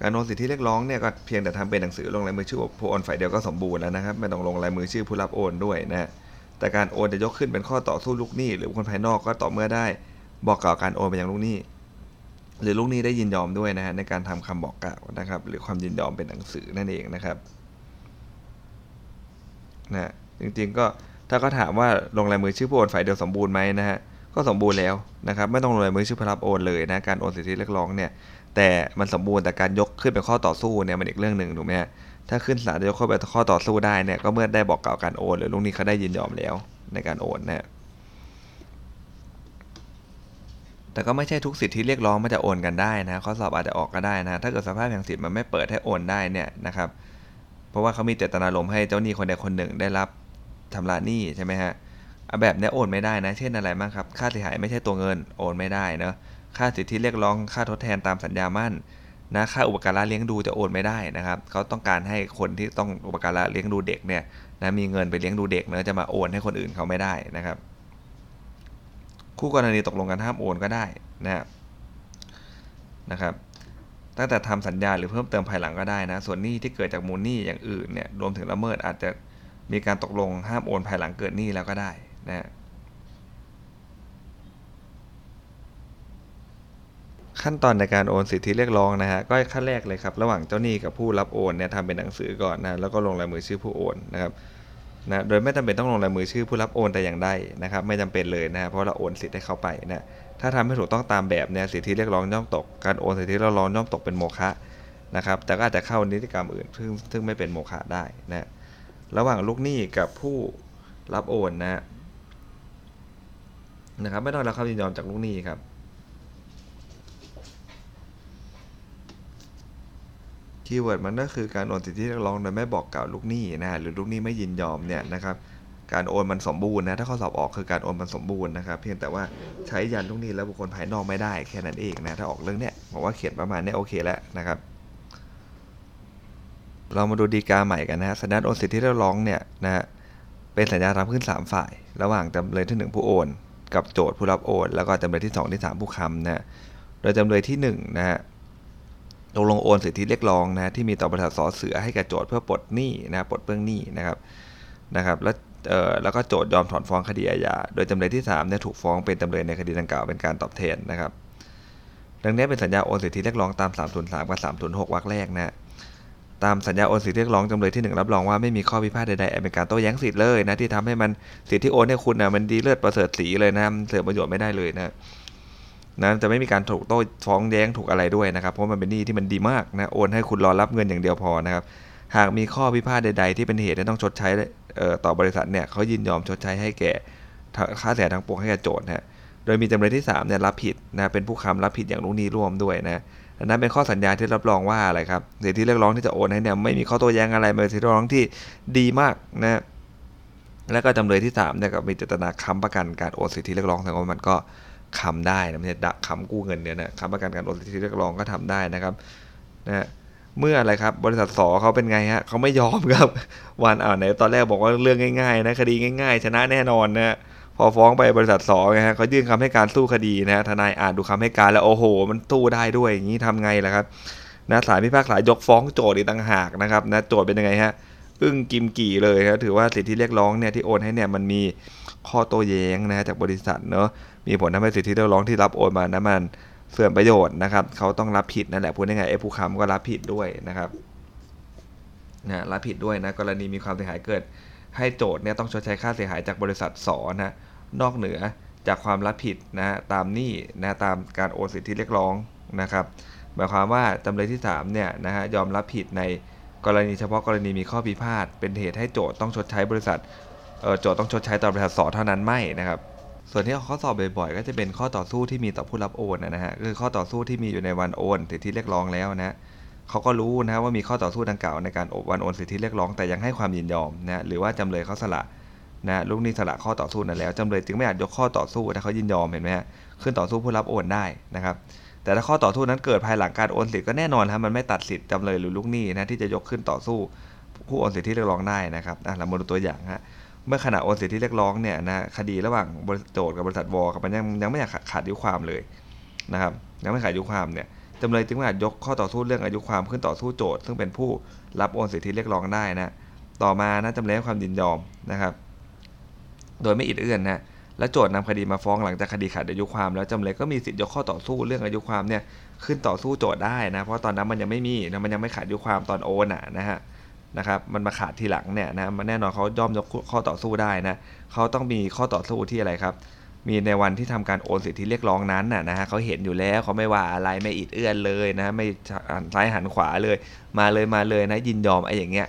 การโอนสิทธิเรียกร้องเนี่ยก็เพียงแต่ทำเป็นหนังสือลงลายมือชื่อผู้โอนฝ่ายเดียวก็สมบูรณ์แล้วนะครับไม่ต้องลงลายมือชื่อผู้รับโอนด้วยนะแต่การโอนจะยกขึ้นเป็นข้อต่อสู้ลูกหนี้ หรือคนภายนอกก็ต่อเมื่อได้บอกกล่าวการโอนไปยังลูกหนี้ หรือลูกหนี้ได้ยินยอมด้วยนะฮะในการทำคำบอกกล่าวนะครับ หรือความยินยอมเป็นหนังสือนั่นเองนะครับ นะจริงๆก็ถ้าก็ถามว่าลงลายมือชื่อผู้โอนฝ่ายเดียวสมบูรณ์ไหมนะฮะก็สมบูรณ์แล้วนะครับไม่ต้องลงลายมือชื่อผู้รับโอนเลยนะการโอนสิทธิเรียกร้องเนี่ยแต่มันสมบูรณ์แต่การยกขึ้นเป็นข้อต่อสู้เนี่ยมันอีกเรื่องหนึ่งถูกไหมฮะถ้าขึ้นศาลจะยกข้าไปข้อต่อสู้ได้เนี่ยก็เมื่อได้บอกกล่าวการโอนหรือลูกนี้เขาได้ยินยอมแล้วในการโอนนะแต่ก็ไม่ใช่ทุกสิทธิเรียกร้องมันจะโอนกันได้นะข้อสอบอาจจะออกก็ได้นะ ถ้าเกิดสภาพแห่งสิทธิ์มันไม่เปิดให้โอนได้เนี่ยนะครับ เพราะว่าเขามีเจตนารมณ์ให้เจ้าหนี้คนใดคนหนึ่งได้รับชำระหนี้ใช่ไหมฮะแบบนี้โอนไม่ได้นะ เช่นอะไรบ้างครับ ค่าเสียหายไม่ใช่ตัวเงินโอนไม่ได้เนาะค่าสิทธิเรียกร้องค่าทดแทนตามสัญญามั่นนะค่าอุปการะเลี้ยงดูจะโอนไม่ได้นะครับเขาต้องการให้คนที่ต้องอุปการะเลี้ยงดูเด็กเนี่ยนะมีเงินไปเลี้ยงดูเด็กเนะจะมาโอนให้คนอื่นเขาไม่ได้นะครับ คู่กรณีตกลงกันห้ามโอนก็ได้นะนะครับ ตั้งแต่ทำสัญญาหรือเพิ่มเติมภายหลังก็ได้นะ ส่วนหนี้ที่เกิดจากมูลหนี้อย่างอื่นเนี่ยรวมถึงละเมิดอาจจะมีการตกลงห้ามโอนภายหลังเกิดหนี้แล้วก็ได้นะขั้นตอนในการโอนสิทธิเรียกร้องนะฮะก็ขั้นแรกเลยครับระหว่างเจ้าหนี้กับผู้รับโอนเนี่ยทำเป็นหนังสือก่อนนะแล้วก็ลงลายมือชื่อผู้โอนนะครับนะโดยไม่จำเป็นต้องลงลายมือชื่อผู้รับโอนแต่อย่างใดนะครับ ไม่จำเป็นเลยนะเพราะเราโอนสิทธิ์ให้เขาไปนะ ถ้าทำให้ถูกต้องตามแบบเนี่ยสิทธิเรียกร้องย่อมตก การโอนสิทธิเรียกร้องย่อมตกเป็นโมฆะนะครับ แต่ก็อาจจะเข้านิติกรรมอื่น ซึ่งซึ่งไม่เป็นโมฆะได้นะระหว่างลูกหนี้กับผู้รับโอนนะนะครับ ไม่ต้องรับคำยินยอมจากลูกหนี้ครับ keyword มันก็คือการโอนสิทธิเรียกร้องโดยไม่บอกกล่าวลูกหนี้นะหรือลูกหนี้ไม่ยินยอมเนี่ยนะครับ การโอนมันสมบูรณ์นะถ้าข้อสอบออกคือการโอนมันสมบูรณ์นะครับ เพียงแต่ว่าใช้ยันลูกหนี้และบุคคลภายนอกไม่ได้แค่นั้นเองนะถ้าออกเรื่องเนี้ยผมว่าเขียนประมาณเนี้ยโอเคแล้วนะครับ เรามาดูดีกาใหม่กันนะสัญญาโอนสิทธิเรียกร้องเนี่ยนะฮะเป็นสัญญาทำขึ้น 3 ฝ่าย ระหว่างจำเลยที่ 1 ผู้โอน กับโจทย์ผู้รับโอน แล้วก็จำเลยที่ 2 ที่ 3 ผู้ค้ำนะโดยจำเลยที่1นะฮะตกลงโอนสิทธิเรียกร้องนะที่มีต่อบริษัทสอเสือให้แก่โจทย์เพื่อปลดหนี้นะปลดเบื้องหนี้นะครับนะครับ แล้ว แล้วก็โจทย์ยอมถอนฟ้องคดีอาญา โดยจำเลยที่3เนี่ยถูกฟ้องเป็นจำเลยในคดีดังกล่าวเป็นการตอบแทนนะครับ ดังนี้เป็นสัญญาโอนสิทธิเรียกร้องตาม 303 กับ 306 วรรคแรกนะตามสัญญาโอนสิทธิเรียกร้องจำเลยที่ 1 รับรองว่าไม่มีข้อพิพาทใดๆเป็นการโต้แย้งสิทธิ์เลยนะที่ทำให้มันสิทธิโอนให้คุณนะมันดีเลิศประเสริฐสีเลยนะเสียประโยชน์ไม่ได้เลยนะนะจะไม่มีการถูกโต้ฟ้องแย้งถูกอะไรด้วยนะครับ เพราะมันเป็นหนี้ที่มันดีมากนะโอนให้คุณรอรับเงินอย่างเดียวพอนะครับ หากมีข้อพิพาทใด ๆ ที่เป็นเหตุที่ต้องชดใช้ต่อบริษัทเนี่ยเขายินยอมชดใช้ให้แก่ค่าเสียทางปวงให้แก่โจทย์นะโดยมีจำเลยที่3เนี่ยรับผิดนะเป็นผู้ค้ำรับผิดอย่างลูกหนี้ร่วมด้วยนะดังนั้นเป็นข้อสัญญาที่รับรองว่าอะไรครับสิทธิเรียกร้องที่จะโอนให้เนี่ยไม่มีข้อโต้แย้งอะไรเป็นสิทธิเรียกร้องที่ดีมากนะแล้วก็จำเลยที่3เนี่ยก็มีเจตนาค้ำประกันการโอนสิทธิเรียกร้องแสดงว่ามันก็ค้ำได้นะไม่ใช่ดักค้ำกู้เงินเนี่ยนะค้ำประกันการโอนสิทธิเรียกร้องก็ทำได้นะครับนะ เมื่ออะไรครับ บริษัทสอเขาเป็นไงฮะเขาไม่ยอมครับวันอ่าไหนตอนแรกบอกว่าเรื่องง่ายๆนะคดีง่าย ๆ ชนะแน่นอนนะพอฟ้องไปบริษัทสอไงฮะเขายื่นคำให้การสู้คดีนะทนายอ่านดูคำให้การแล้วโอ้โห มันสู้ได้ด้วยอย่างนี้ทำไงล่ะครับนะศาลพิพากษายกฟ้องโจทย์อีกต่างหากนะครับนะโจทย์เป็นยังไงฮะอึ้งกิมกี่เลยครับถือว่าสิทธิเรียกร้องเนี่ยที่โอนให้เนี่ยมันมีข้อโต้แย้งนะจากบริษัทเนาะมีผลทำให้สิทธิเรียกร้องที่รับโอนมานั้นมัน สื่อมประโยชน์นะครับเขาต้องรับผิดนั่นแหละพูดง่ายๆไอ้ผู้ค้ำก็รับผิดด้วยนะครับนะรับผิดด้วยนะกรณีมีความเสียหายเกิด ให้โจทย์เนี่ยต้องชดใช้ค่าเสียหายจากบริษัทสอนะนอกเหนือจากความรับผิดนะตามหนี้นะตามการโอนสิทธิเรียกร้องนะครับหมายความว่าจำเลยที่3เนี่ยนะฮะยอมรับผิดในกรณีเฉพาะกรณีมีข้อพิพาทเป็นเหตุให้โจทย์ต้องชดใช้บริษัทเออโจทย์ต้องชดใช้ต่อบริษัทสอเท่านั้นไม่นะครับ ส่วนที่ข้อสอบบ่อยๆ ก็จะเป็นข้อต่อสู้ที่มีต่อผู้รับโอนนะฮะคือข้อต่อสู้ที่มีอยู่ในวันโอนสิทธิเรียกร้องแล้วนะเขาก็รู้นะว่ามีข้อต่อสู้ดังกล่าวในการวันโอนสิทธิเรียกร้องแต่ยังให้ความยินยอมนะหรือว่าจำเลยเขาสละนะลูกหนี้สละข้อต่อสู้นั้นแล้วจำเลยจึงไม่อาจยกข้อต่อสู้ถ้าเขายินยอมเห็นไหมฮะขึ้นต่อสู้ผู้รับโอนได้นะครับแต่ถ้าข้อต่อสู้นั้นเกิดภายหลังการโอนสิทธิ์ก็แน่นอนครับมันไม่ตัดสิทธิ์จำเลยหรือลูกหนี้นะที่จะยกขึ้นต่อสู้ผู้โอนสิทธิเรียกร้องได้นะครับอะเรามาดูตัวอย่างฮะ เมื่อขณะโอนสิทธิเรียกร้องเนี่ยนะคดีระหว่างบริษัทโจทย์กับบริษัทวอลกับมันยังยังไม่อยากขาดอายุความเลยนะครับยังไม่ขาดอายุความเนี่ยจำเลยจึงไม่อาจยกข้อต่อสู้เรื่องอายุความขึ้นต่อสู้โจทย์ซึ่งเป็นผู้รับโอนสิทธิเรียกร้องได้นะต่อมานะจำเลยให้ความยินยอมนะครับ โดยไม่อิดเอื้อนนะและโจทย์นำคดีมาฟ้องหลังจากคดีขาดอายุความ แล้วจำเลยก็มีสิทธิ์ยกข้อต่อสู้เรื่องอายุความเนี่ยขึ้นต่อสู้โจทย์ได้นะเพราะตอนนั้นมันยังไม่มีนะมันยังไม่ขาดอายุความตอนโอนอะนะฮะ นะครับมันมาขาดทีหลังเนี่ยนะมันแน่นอนเขาย่อมยกข้อต่อสู้ได้นะเขาต้องมีข้อต่อสู้ที่อะไรครับ มีในวันที่ทำการโอนสิทธิเรียกร้องนั้นน่ะนะฮะเขาเห็นอยู่แล้วเขาไม่ว่าอะไรไม่อิดเอื้อนเลยนะไม่หันซ้ายหันขวาเลย มาเลยมาเลยนะยินยอมไอ้อย่างเงี้ย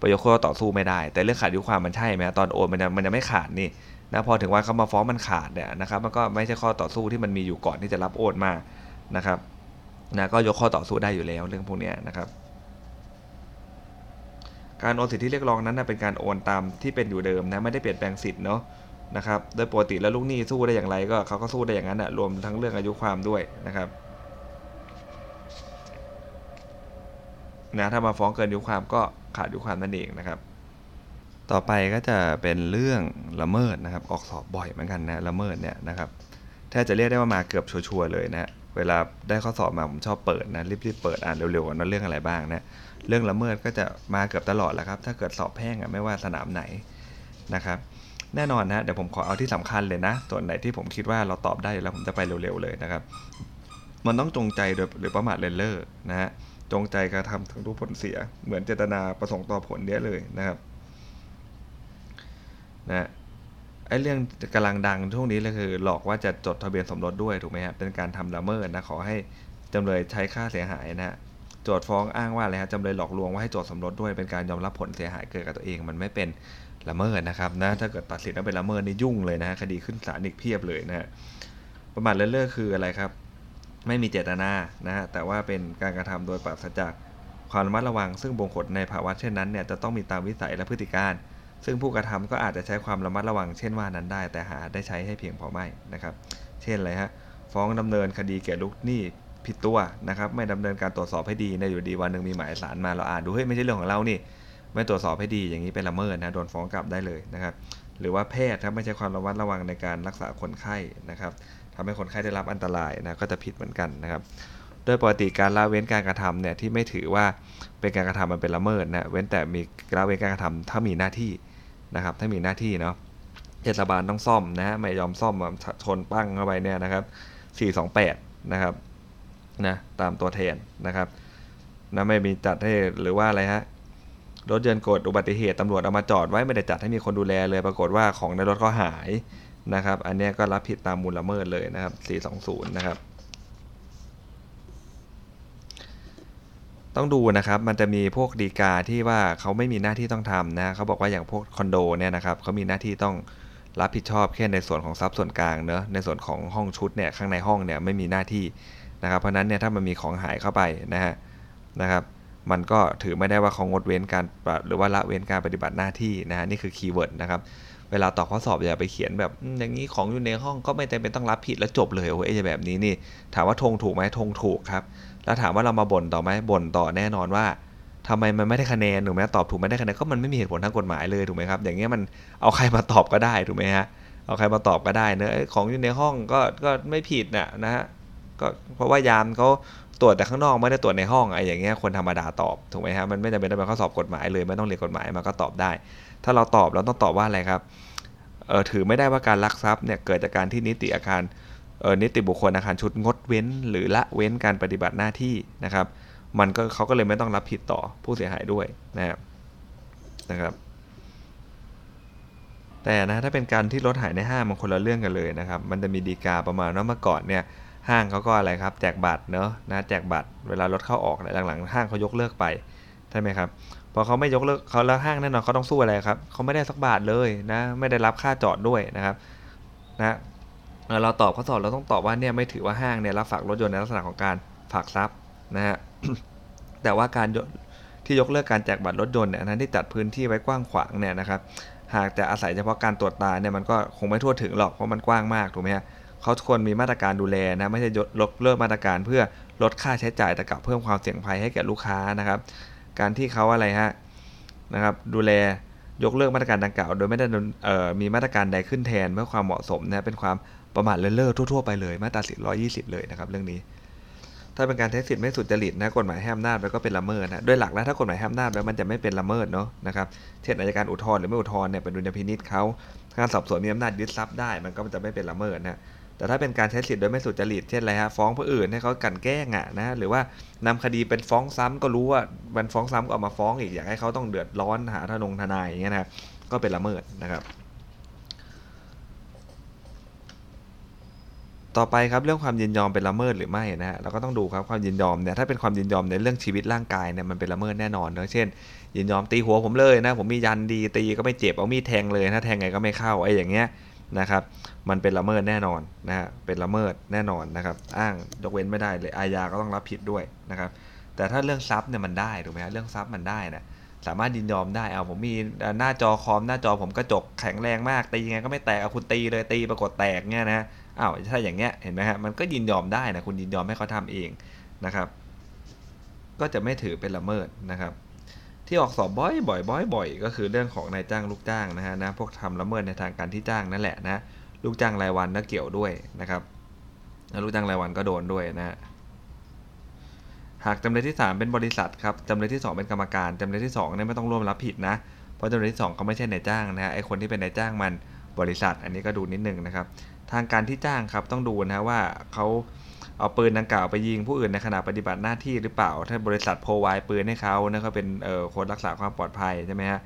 ประโยชน์ข้อต่อสู้ไม่ได้ แต่เรื่องขาดยุความมันใช่ไหมตอนโอนมันมันยังไม่ขาดนี่นะพอถึงวันเขามาฟ้องมันขาดเนี่ยนะครับมันก็ไม่ใช่ข้อต่อสู้ที่มันมีอยู่ก่อนที่จะรับโอนมานะครับนะก็ยกข้อต่อสู้ได้อยู่แล้วเรื่องพวกเนี้ยนะครับ การโอนสิทธิเรียกร้องนั้นนะเป็นการโอนตามที่เป็นอยู่เดิมนะไม่ได้เปลี่ยนแปลงสิทธิ์เนาะนะครับโดยปกติแล้วลูกหนี้สู้ได้อย่างไรก็เขาก็สู้ได้อย่างนั้นนะรวมทั้งเรื่องอายุความด้วยนะครับนะถ้ามาฟ้องเกินอายุความก็ขาดอายุความนั่นเองนะครับ ต่อไปก็จะเป็นเรื่องละเมิดนะครับ ออกสอบบ่อยเหมือนกันนะละเมิดเนี่ยนะครับแทบจะเรียกได้ว่ามาเกือบชัวร์เลยนะเวลาได้ข้อสอบมาผมชอบเปิดนะรีบๆเปิดอ่านเร็วๆนะเรื่องอะไรบ้างนะ เรื่องละเมิดก็จะมาเกือบตลอดแหละครับ ถ้าเกิดสอบแพ่งอะไม่ว่าสนามไหนนะครับแน่นอนนะเดี๋ยวผมขอเอาที่สำคัญเลยนะ ส่วนไหนที่ผมคิดว่าเราตอบได้แล้วผมจะไปเร็วๆเลยนะครับ มันต้องจงใจโดยหรือประมาทเลินเล่อนะฮะจงใจกระทำถึงรู้ผลเสีย เหมือนเจตนาประสงค์ต่อผลเนี้ยเลยนะครับนะไอ้เรื่องกำลังดังช่วงนี้เลยคือ หลอกว่าจะจดทะเบียนสมรสด้วยถูกไหมครับเป็นการทำละเมิดนะขอให้จำเลยใช้ค่าเสียหายนะ โจทย์ฟ้องอ้างว่าอะไรฮะจำเลยหลอกลวงว่าให้โจทย์สมรสด้วยเป็นการยอมรับผลเสียหายเกิดกับตัวเองมันไม่เป็นละเมิดนะครับนะถ้าเกิดตัดสินว่าเป็นละเมิดนี่ยุ่งเลยนะคดีขึ้นศาลอีกเพียบเลยนะประมาทเลินเล่อคืออะไรครับ ไม่มีเจตนานะฮะแต่ว่าเป็นการกระทำโดยปราศจากความระมัดระวัง ซึ่งบ่งผลในภาวะเช่นนั้นเนี่ยจะต้องมีตามวิสัยและพฤติการ ซึ่งผู้กระทำก็อาจจะใช้ความระมัดระวัง เช่นว่านั้นได้ แต่หาได้ใช้ให้เพียงพอไม่นะครับ เช่นอะไรฮะฟ้องดำเนินคดีแก่ลูกหนี้ ผิดตัวนะครับ ไม่ดำเนินการตรวจสอบให้ดีในอยู่ดีวันหนึ่งมีหมายสารมาเราอ่านดูเฮ้ยไม่ใช่เรื่องของเรานี่ ไม่ตรวจสอบให้ดีอย่างนี้เป็นละเมิดนะโดนฟ้องกลับได้เลยนะครับ หรือว่าแพทย์ครับไม่ใช่ความระมัดระวังในการรักษาคนไข้นะครับทำให้คนไข้ได้รับอันตรายนะก็จะผิดเหมือนกันนะครับโดยปกติการละเว้นการกระทำเนี่ยที่ไม่ถือว่าเป็นการกระทำมันเป็นละเมิดนะเว้นแต่มีละเว้นการกระทำถ้ามีหน้าที่นะครับถ้ามีหน้าที่เนาะเทศบาลต้องซ่อมนะไม่ยอมซ่อมชนปั้งเข้าไปเนี่ยนะครับ428นะครับ นะตามตัวแทนนะครับนะไม่มีจัดให้หรือว่าอะไรฮะรถยนต์เกดอุบัติเหตุตำรวจเอามาจอดไว้ไม่ได้จัดให้มีคนดูแลเลยปรากฏว่าของในรถก็หายนะครับ อันนี้ก็รับผิดตามมูลละเมิดเลยนะครับ 420 นะครับ ต้องดูนะครับ มันจะมีพวกดีกาที่ว่าเขาไม่มีหน้าที่ต้องทำนะเขาบอกว่าอย่างพวกคอนโดเนี่ยนะครับเขามีหน้าที่ต้องรับผิดชอบแค่ในส่วนของทรัพย์ส่วนกลางเนอะในส่วนของห้องชุดเนี่ยข้างในห้องเนี่ยไม่มีหน้าที่ นะครับ เพราะนั้นเนี่ยถ้ามันมีของหายเข้าไปนะฮะนะครับ มันก็ถือไม่ได้ว่าเขางดเว้นการหรือว่าละเว้นการปฏิบัติหน้าที่นะฮะนี่คือคีย์เวิร์ดนะครับเวลาตอบข้อสอบอย่าไปเขียนแบบอย่างนี้ของอยู่ในห้องก็ไม่จำเป็นต้องรับผิดแล้วจบเลยโอ้ยไอ้แบบนี้นี่ ถามว่าทงถูกไหมทงถูกครับ แล้วถามว่าเรามาบ่นต่อไหมบ่นต่อแน่นอนว่าทำไมมันไม่ได้คะแนนถูกไหมตอบถูกไม่ได้คะแนนก็มันไม่มีเหตุผลทางกฎหมายเลยถูกไหมครับ อย่างเงี้ยมันเอาใครมาตอบก็ได้ถูกไหมฮะเอาใครมาตอบก็ได้เนอะของอยู่ในห้องก็ก็ไม่ผิดน่ะนะฮะ ก็เพราะว่ายามเขาตรวจแต่ข้างนอกไม่ได้ตรวจในห้องไอ้อย่างเงี้ยคนธรรมดาตอบถูกไหมฮะมันไม่จำเป็นต้องเป็นข้อสอบกฎหมายเลยไม่ต้องเรียนกฎหมายมาก็ตอบได้ ถ้าเราตอบเราต้องตอบว่าอะไรครับเออถือไม่ได้ว่าการลักทรัพย์เนี่ยเกิดจากการที่นิติอาคารเออนิติบุคคลอาคารชุดงดเว้น หรือละเว้นการปฏิบัติหน้าที่นะครับ มันก็เขาก็เลยไม่ต้องรับผิดต่อผู้เสียหายด้วยนะครับนะครับ แต่นะถ้าเป็นการที่รถหายในห้างมันคนละเรื่องกันเลยนะครับ มันจะมีดีกาประมาณว่าเมื่อก่อนเนี่ย ห้างเขาก็อะไรครับแจกบัตรเนอะนะแจกบัตรเวลารถเข้าออกหลังๆห้างเขายกเลิกไปใช่ไหมครับพอเขาไม่ยกเลิกเขาแล้วห้างแน่นอนเขาต้องสู้อะไรครับเขาไม่ได้สักบาทเลยนะไม่ได้รับค่าจอดด้วยนะครับนะเราตอบข้อสอบเราต้องตอบว่าเนี่ยไม่ถือว่าห้างเนี่ยรับฝากรถยนต์ในลักษณะของการฝากทรัพย์นะฮะแต่ว่าการที่ยกเลิกการแจกบัตรรถยนต์เนี่ยนั้นที่จัดพื้นที่ไว้กว้างขวางเนี่ยนะครับหากจะอาศัยเฉพาะการตรวจตาเนี่ยมันก็คงไม่ทั่วถึงหรอกเพราะมันกว้างมากถูกไหมฮะ เขาควรมีมาตรการดูแลนะไม่ใช่ยกเลิกมาตรการเพื่อลดค่าใช้จ่ายแต่กลับเพิ่มความเสี่ยงภัยให้แก่ลูกค้านะครับ การที่เขาอะไรฮะนะครับ ดูแลยกเลิกมาตรการดังกล่าว โดยไม่ได้มีมาตรการใดขึ้นแทนเพื่อความเหมาะสมนะเป็นความประมาทเลินเล่อทั่วๆไปเลยมาตรา420 เลยนะครับ เรื่องนี้ ถ้าเป็นการใช้สิทธิ์ไม่สุจริตนะกฎหมายห้ามนาจแล้วก็เป็นละเมิดนะโดยหลักแล้วถ้ากฎหมายห้ามนาจแล้วมันจะไม่เป็นละเมิดเนาะนะครับเช่นอายการอุทธรณ์หรือไม่อุทธรณ์เนี่ยเป็นดุลยพินิษเขาการสอบสวนมีอำนาจยึดทรัพย์ได้มันก็จะไม่เป็นละเมิดนะ แต่ถ้าเป็นการใช้สิทธิ์โดยไม่สุจริตเช่นอะไรฮะฟ้องผู้อื่นให้เขากันแกล้งอะนะหรือว่านำคดีเป็นฟ้องซ้ำก็รู้ว่ามันฟ้องซ้ำก็เอามาฟ้องอีกอยากให้เขาต้องเดือดร้อนหาทนงทนายอย่างเงี้ยนะก็เป็นละเมิดนะครับ ต่อไปครับเรื่องความยินยอมเป็นละเมิดหรือไม่นะฮะเราก็ต้องดูครับความยินยอมเนี่ยถ้าเป็นความยินยอมในเรื่องชีวิตร่างกายเนี่ยมันเป็นละเมิดแน่นอนเนะเช่น ยินยอมตีหัวผมเลยนะผมมียันดีตีก็ไม่เจ็บเอามีดแทงเลยถ้าแทงไงก็ไม่เข้าไอ้อย่างเงี้ย นะครับ มันเป็นละเมิดแน่นอนนะฮะเป็นละเมิดแน่นอนนะครับ อ้างยกเว้นไม่ได้เลยอาญาก็ต้องรับผิดด้วยนะครับ แต่ถ้าเรื่องทรัพย์เนี่ยมันได้ถูกไหมฮะเรื่องทรัพย์มันได้นะสามารถยินยอมได้เอาผมมีหน้าจอคอมหน้าจอผมกระจกแข็งแรงมากตียังไงก็ไม่แตกเอาคุณตีเลยตีปรากฏแตกเนี่ยนะอ้าวถ้าอย่างเงี้ยเห็นไหมฮะมันก็ยินยอมได้นะคุณยินยอมให้เขาทำเองนะครับ ก็จะไม่ถือเป็นละเมิดนะครับ ที่ออกสอบบ่อยบ่อยบ่อยบ่อยก็คือเรื่องของนายจ้างลูกจ้างนะฮะนะพวกทำละเมิดในทางการที่จ้างนั่นแหละนะลูกจ้างรายวันก็เกี่ยวด้วยนะครับลูกจ้างรายวันก็โดนด้วยนะฮะหากจำเลยที่ 3 เป็นบริษัทครับจำเลยที่ 2 เป็นกรรมการจำเลยที่2เนี่ยไม่ต้องร่วมรับผิดนะเพราะจำเลยที่2เขาไม่ใช่นายจ้างนะไอคนที่เป็นนายจ้างมันบริษัท อันนี้ก็ดูนิดนึงนะครับ ทางการที่จ้างครับต้องดูนะว่าเขา เอาปืนดังกล่าวไปยิงผู้อื่นในขณะปฏิบัติหน้าที่หรือเปล่า ถ้าบริษัทโพไวปืนให้เขานะเขาเป็นเอ่อคนรักษาความปลอดภัยใช่ไหมฮะ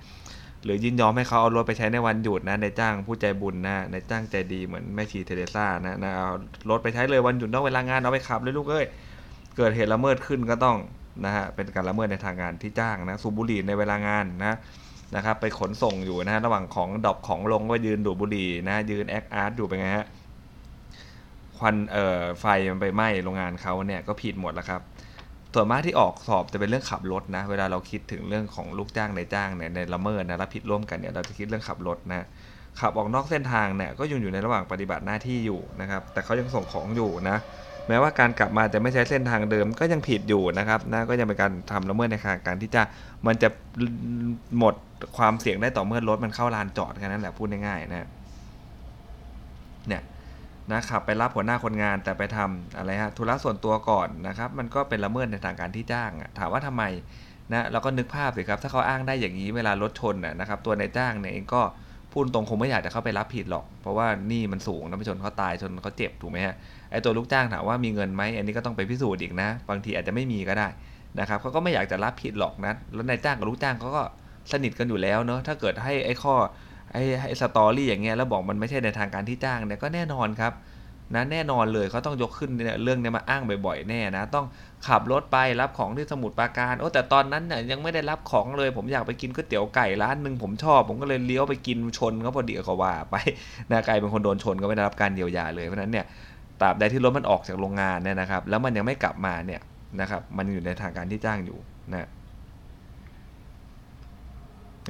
หรือยินยอมให้เขาเอารถไปใช้ในวันหยุดนะในจ้างผู้ใจบุญนะในจ้างใจดีเหมือนแม่ชีเทเรซ่านะนะเอารถไปใช้เลยวันหยุดนอกเวลางานเอาไปขับเลยลูกเอ้ยเกิดเหตุละเมิดขึ้นก็ต้องนะฮะเป็นการละเมิดในทางงานที่จ้างนะสูบบุหรี่ในเวลางานนะนะครับไปขนส่งอยู่นะฮะระหว่างของดรอปของลงก็ยืนดูดบุหรี่นะยืน act อาร์ตอยู่เป็นไงฮะ ควันเอ่อไฟมันไปไหม้โรงงานเขาเนี่ยก็ผิดหมดแล้วครับส่วนมากที่ออกสอบจะเป็นเรื่องขับรถนะ เวลาเราคิดถึงเรื่องของลูกจ้างนายจ้างเนี่ยในละเมิดนะรับผิดร่วมกันเนี่ยเราจะคิดเรื่องขับรถนะขับออกนอกเส้นทางเนี่ยก็ยังอยู่ในระหว่างปฏิบัติหน้าที่อยู่นะครับแต่เขายังส่งของอยู่นะแม้ว่าการกลับมาจะไม่ใช้เส้นทางเดิมก็ยังผิดอยู่นะครับนะก็ยังเป็นการทำละเมิดในทางการที่จะมันจะหมดความเสี่ยงได้ต่อเมื่อรถมันเข้าลานจอดแค่นั้นแหละพูดง่ายๆนะเนี่ย นะขับไปรับหัวหน้าคนงานแต่ไปทำอะไรฮะธุระส่วนตัวก่อนนะครับ มันก็เป็นละเมิดในทางการที่จ้างถามว่าทำไมนะเราก็นึกภาพสิครับ ถ้าเขาอ้างได้อย่างนี้เวลารถชนนะนะครับ ตัวนายจ้างเนี่ยเองก็พูดตรงคงไม่อยากจะเข้าไปรับผิดหรอก เพราะว่านี่มันสูงนะไปชนเขาตายชนเขาเจ็บถูกไหมฮะไอตัวลูกจ้างถามว่ามีเงินไหมอันนี้ก็ต้องไปพิสูจน์อีกนะ บางทีอาจจะไม่มีก็ได้นะครับเขาก็ไม่อยากจะรับผิดหรอกนะแล้วนายจ้างกับลูกจ้างเขาก็สนิทกันอยู่แล้วเนอะถ้าเกิดให้ไอ้ข้อ ไอ้ไอ้สตอรี่อย่างเงี้ยแล้วบอกมันไม่ใช่ในทางการที่จ้างเนี่ยก็แน่นอนครับนะแน่นอนเลยเขาต้องยกขึ้นเรื่องเนี้ยมาอ้างบ่อยๆแน่นะต้องขับรถไปรับของที่สมุทรปราการโอ้แต่ตอนนั้นเนี่ยยังไม่ได้รับของเลย ผมอยากไปกินก๋วยเตี๋ยวไก่ร้านหนึ่งผมชอบ ผมก็เลยเลี้ยวไปกินชนเขาพอดีก็ว่าไปนะกลายเป็นคนโดนชนก็ไม่ได้รับการเยียวยาเลยเพราะนั้นเนี่ยตราบใดที่รถมันออกจากโรงงานเนี่ยนะครับ แล้วมันยังไม่กลับมาเนี่ยนะครับมันอยู่ในทางการที่จ้างอยู่นะ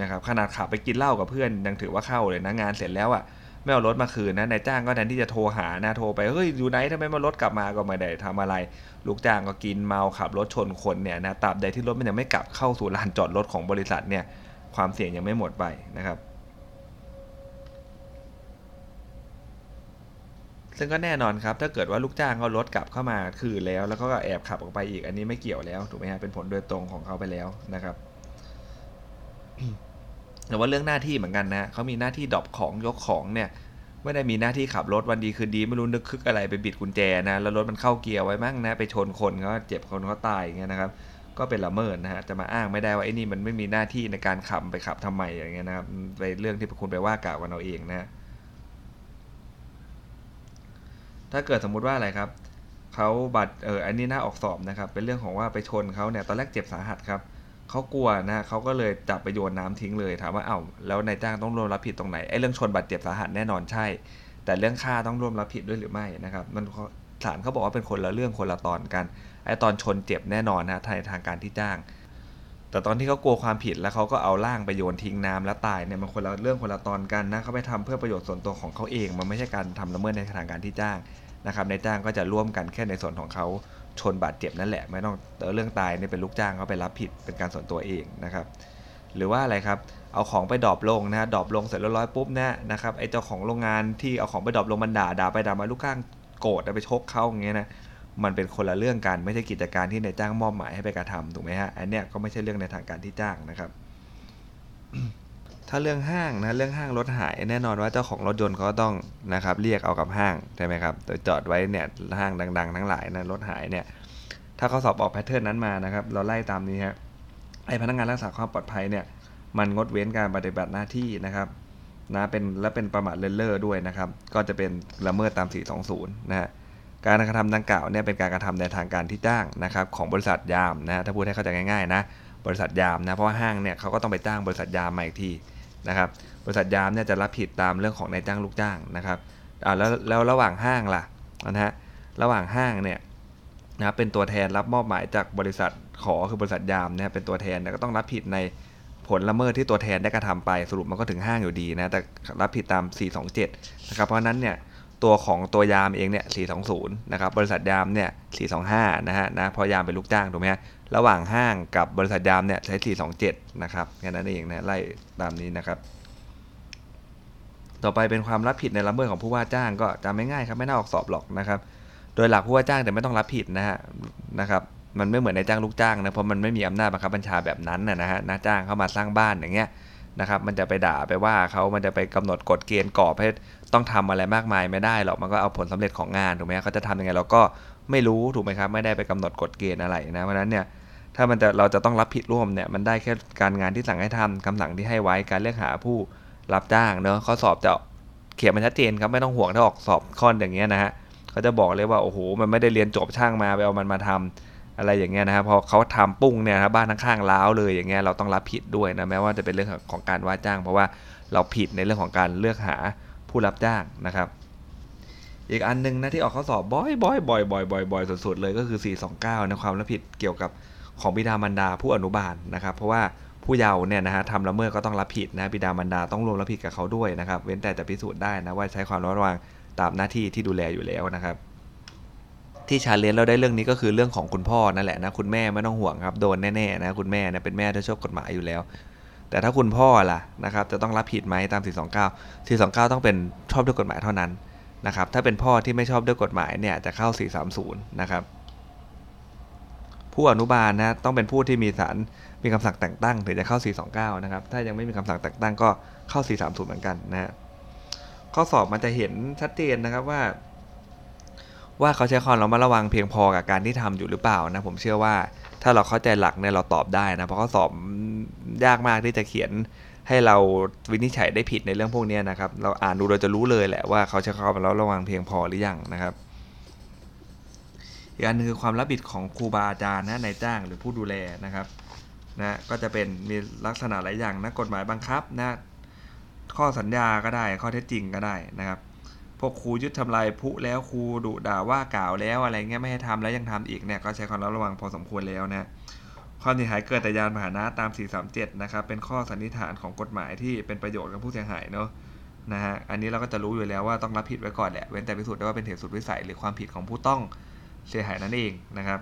นะครับขนาดขับไปกินเหล้ากับเพื่อนยังถือว่าเข้าเลยนะงานเสร็จแล้วอะไม่เอารถมาคืนนะนายจ้างก็แทนที่จะโทรหานะโทรไปเฮ้ยอยู่ไหนทำไมมารถกลับมาก็ไม่ได้ทำอะไร ลูกจ้างก็กินเมาขับรถชนคนเนี่ยนะตราบใดที่รถมันยังไม่กลับเข้าสู่ลานจอดรถของบริษัทเนี่ยความเสี่ยงยังไม่หมดไปนะครับ ซึ่งก็แน่นอนครับถ้าเกิดว่าลูกจ้างเขารถกลับเข้ามาคืนแล้ว แล้วก็แอบขับออกไปอีกอันนี้ไม่เกี่ยวแล้วถูกไหมฮะเป็นผลโดยตรงของเขาไปแล้วนะครับ แต่ว่าเรื่องหน้าที่เหมือนกันนะเขามีหน้าที่ดรอปของยกของเนี่ยไม่ได้มีหน้าที่ขับรถวันดีคืนดีไม่รู้นึกคึกอะไรไปบิดกุญแจนะแล้วรถมันเข้าเกียร์ไว้มั่งนะไปชนคนเขาเจ็บคนเขาตายอย่างเงี้ยนะครับ ก็เป็นละเมิดนะฮะจะมาอ้างไม่ได้ว่าไอ้นี่มันไม่มีหน้าที่ในการขับไปขับทำไมอย่างเงี้ยนะครับไปเรื่องที่คุณไปว่ากล่าวกันเอาเองนะฮะถ้าเกิดสมมุติว่าอะไรครับเขาบัตรเอออันนี้น่าออกสอบนะครับ เป็นเรื่องของว่าไปชนเขาเนี่ยตอนแรกเจ็บสาหัสครับ เขากลัวนะเขาก็เลยจับไปโยนน้าทิ้งเลยถามว่าเอ้าแล้วนายจ้างต้องร่วมรับผิดตรงไหนไอ้เรื่องชนบาดเจ็บสาหัสแน่นอนใช่ แต่เรื่องฆ่าต้องร่วมรับผิดด้วยหรือไม่นะครับ มันศาลเขาบอกว่าเป็นคนละเรื่องคนละตอนกันไอ้ตอนชนเจ็บแน่นอนนะในทางการที่จ้าง แต่ตอนที่เขากลัวความผิดแล้วเขาก็เอาร่างไปโยนทิ้งน้ำแล้วตายเนี่ยมันคนละเรื่องคนละตอนกันนะเขาไปทำเพื่อประโยชน์ส่วนตัวของเขาเอง มันไม่ใช่การทำละเมิดในทางการที่จ้างนะครับนายจ้างก็จะร่วมกันแค่ในส่วนของเขา ชนบาดเจ็บนั่นแหละ ไม่ต้องเรื่องตายเนี่ยเป็นลูกจ้างเขาไปรับผิดเป็นการส่วนตัวเองนะครับ หรือว่าอะไรครับเอาของไป drop ลงนะ drop ลงเสร็จแล้วร้อยปุ๊บนะนะครับไอ้เจ้าของโรงงานที่เอาของไป drop ลงมันด่าด่าไปด่ามาลูกจ้างโกรธไปชกเขาอย่างเงี้ยนะมันเป็นคนละเรื่องกันไม่ใช่กิจการที่นายจ้างมอบหมายให้ไปกระทำถูกไหมฮะอันเนี้ยก็ไม่ใช่เรื่องในทางการที่จ้างนะครับ ถ้าเรื่องห้างนะเรื่องห้างรถหายแน่นอนว่าเจ้าของรถยนต์เขาต้องนะครับเรียกเอากับห้างใช่ไหมครับโดยจอดไว้เนี่ยห้างดัง ๆ ทั้งหลายนะรถหายเนี่ยถ้าเขาสอบออกแพทเทิร์นนั้นมานะครับ เราไล่ตามนี้ฮะไอพนักงานรักษาความปลอดภัยเนี่ยมันงดเว้นการปฏิบัติหน้าที่นะครับนะเป็นและเป็นประมาทเลินเล่อด้วยนะครับ ก็จะเป็นละเมิดตาม 420 นะฮะการกระทำดังกล่าวเนี่ยเป็นการกระทำในทางการที่จ้างนะครับของบริษัทยามนะถ้าพูดให้เข้าใจง่ายๆนะบริษัทยามนะเพราะว่าห้างเนี่ยเขาก็ต้องไปจ้างบริษัทยามมาอีกที นะครับบริษัทยามเนี่ยจะรับผิดตามเรื่องของนายจ้างลูกจ้างนะครับอ่าแล้วแล้วระหว่างห้างล่ะนะฮะระหว่างห้างเนี่ยนะเป็นตัวแทนรับมอบหมายจากบริษัทขอคือบริษัทยามเนะเป็นตัวแทนก็ต้องรับผิดในผลละเมิดที่ตัวแทนได้กระทำไปสรุปมันก็ถึงห้างอยู่ดีนะแต่รับผิดตาม 427 นะครับ เพราะนั้นเนี่ยตัวของตัวยามเองเนี่ย 420 นะครับบริษัทยามเนี่ย 425 นะฮะนะพอยามเป็นลูกจ้างถูกไหมฮะ ระหว่างห้างกับบริษัทยามเนี่ยใช้ 427 นะครับแค่นั้นเองนะไล่ตามนี้นะครับ ต่อไปเป็นความรับผิดในละเมิดของผู้ว่าจ้างก็จำไม่ง่ายครับไม่น่าออกสอบหรอกนะครับ โดยหลักผู้ว่าจ้างแต่ไม่ต้องรับผิดนะฮะนะครับมันไม่เหมือนในจ้างลูกจ้างนะเพราะมันไม่มีอำนาจบังคับบัญชาแบบนั้นนะฮะนะจ้างเข้ามาสร้างบ้านอย่างเงี้ยนะครับมันจะไปด่าไปว่าเขามันจะไปกำหนดกฎเกณฑ์กรอบให้ต้องทำอะไรมากมายไม่ได้หรอก มันก็เอาผลสำเร็จของงานถูกไหมเขาจะทำยังไงเราก็ไม่รู้ถูกไหมครับ ไม่ได้ไปกำหนดกฎเกณฑ์อะไรนะ เพราะนั้นเนี่ย ถ้ามันจะเราจะต้องรับผิดร่วมเนี่ยมันได้แค่การงานที่สั่งให้ทำคำสั่งที่ให้ไว้การเลือกหาผู้รับจ้างเนอะข้อสอบจะเขียนมันชัดเจนครับไม่ต้องห่วงถ้าออกสอบข้ออย่างเงี้ยนะฮะเขาจะบอกเลยว่าโอ้โหมันไม่ได้เรียนจบช่างมาไปเอามันมาทำอะไรอย่างเงี้ยนะครับพอเขาทำปุ้งเนี่ยครับบ้านข้างๆล้าวเลยอย่างเงี้ยเราต้องรับผิดด้วยนะแม้ว่าจะเป็นเรื่องของการว่าจ้าง เพราะว่าเราผิดในเรื่องของการเลือกหาผู้รับจ้างนะครับ อีกอันหนึงนะที่ออกข้อสอบบ่อยๆบ่อยบ่อยบ่อยสุดๆเลยก็คือ 429นะความรับผิดเกี่ยวกับ ของบิดามารดาผู้อนุบาลนะครับ เพราะว่าผู้เยาว์เนี่ยนะฮะทำละเมิดก็ต้องรับผิดนะบิดามารดาต้องรวมรับผิดกับเขาด้วยนะครับ เว้นแต่จะพิสูจน์ได้นะว่าใช้ความระวังตามหน้าที่ที่ดูแลอยู่แล้วนะครับ ที่ชาเลนจ์เราได้เรื่องนี้ก็คือเรื่องของคุณพ่อนั่นแหละนะคุณแม่ไม่ต้องห่วงครับโดนแน่ๆนะคุณแม่เนี่ยเป็นแม่ที่ชอบกฎหมายอยู่แล้ว แต่ถ้าคุณพ่อล่ะนะครับจะต้องรับผิดไหมตาม 429 429 ต้องเป็นชอบด้วยกฎหมายเท่านั้นนะครับถ้าเป็นพ่อที่ไม่ชอบด้วยกฎหมายเนี่ยจะเข้า 430 นะครับ ผู้อนุบาลนะต้องเป็นผู้ที่มีสารมีคำสั่งแต่งตั้งถึงจะเข้า 429 นะครับ ถ้ายังไม่มีคำสั่งแต่งตั้งก็เข้า 430 เหมือนกันนะฮะข้อสอบมันจะเห็นชัดเจนนะครับว่า ว่าเขาใช้ความระมัดระวังเพียงพอกับการที่ทำอยู่หรือเปล่านะผมเชื่อว่าถ้าเราเข้าใจหลักเนี่ยเราตอบได้นะเพราะข้อสอบยากมากที่จะเขียนให้เราวินิจฉัยได้ผิดในเรื่องพวกนี้นะครับ เราอ่านดูเราจะรู้เลยแหละว่าเขาใช้ความระมัดระวังเพียงพอหรือยังนะครับ อีกอันนึงคือความรับผิดของครูบาอาจารย์นะนายจ้างหรือผู้ดูแลนะครับนะก็จะเป็นมีลักษณะหลายอย่างนะกฎหมายบังคับนะข้อสัญญาก็ได้ข้อเท็จจริงก็ได้นะครับ พวกครูยึดทำลายผุแล้วครูดุด่าว่ากล่าวแล้วอะไรเงี้ยไม่ให้ทำแล้วยังทำอีกเนี่ยก็ใช้ความระวังพอสมควรแล้วนะความเสียหายเกิดแต่ยานพาหนะตาม 437 นะครับ เป็นข้อสันนิษฐานของกฎหมายที่เป็นประโยชน์กับผู้เสียหายเนาะนะฮะอันนี้เราก็จะรู้อยู่แล้วว่าต้องรับผิดไว้ก่อนแหละเว้นแต่พิสูจน์ได้ว่าเป็นเหตุสุดวิสัยหรือความผิดของผู้ต้อง เสียหายนั่นเองนะครับ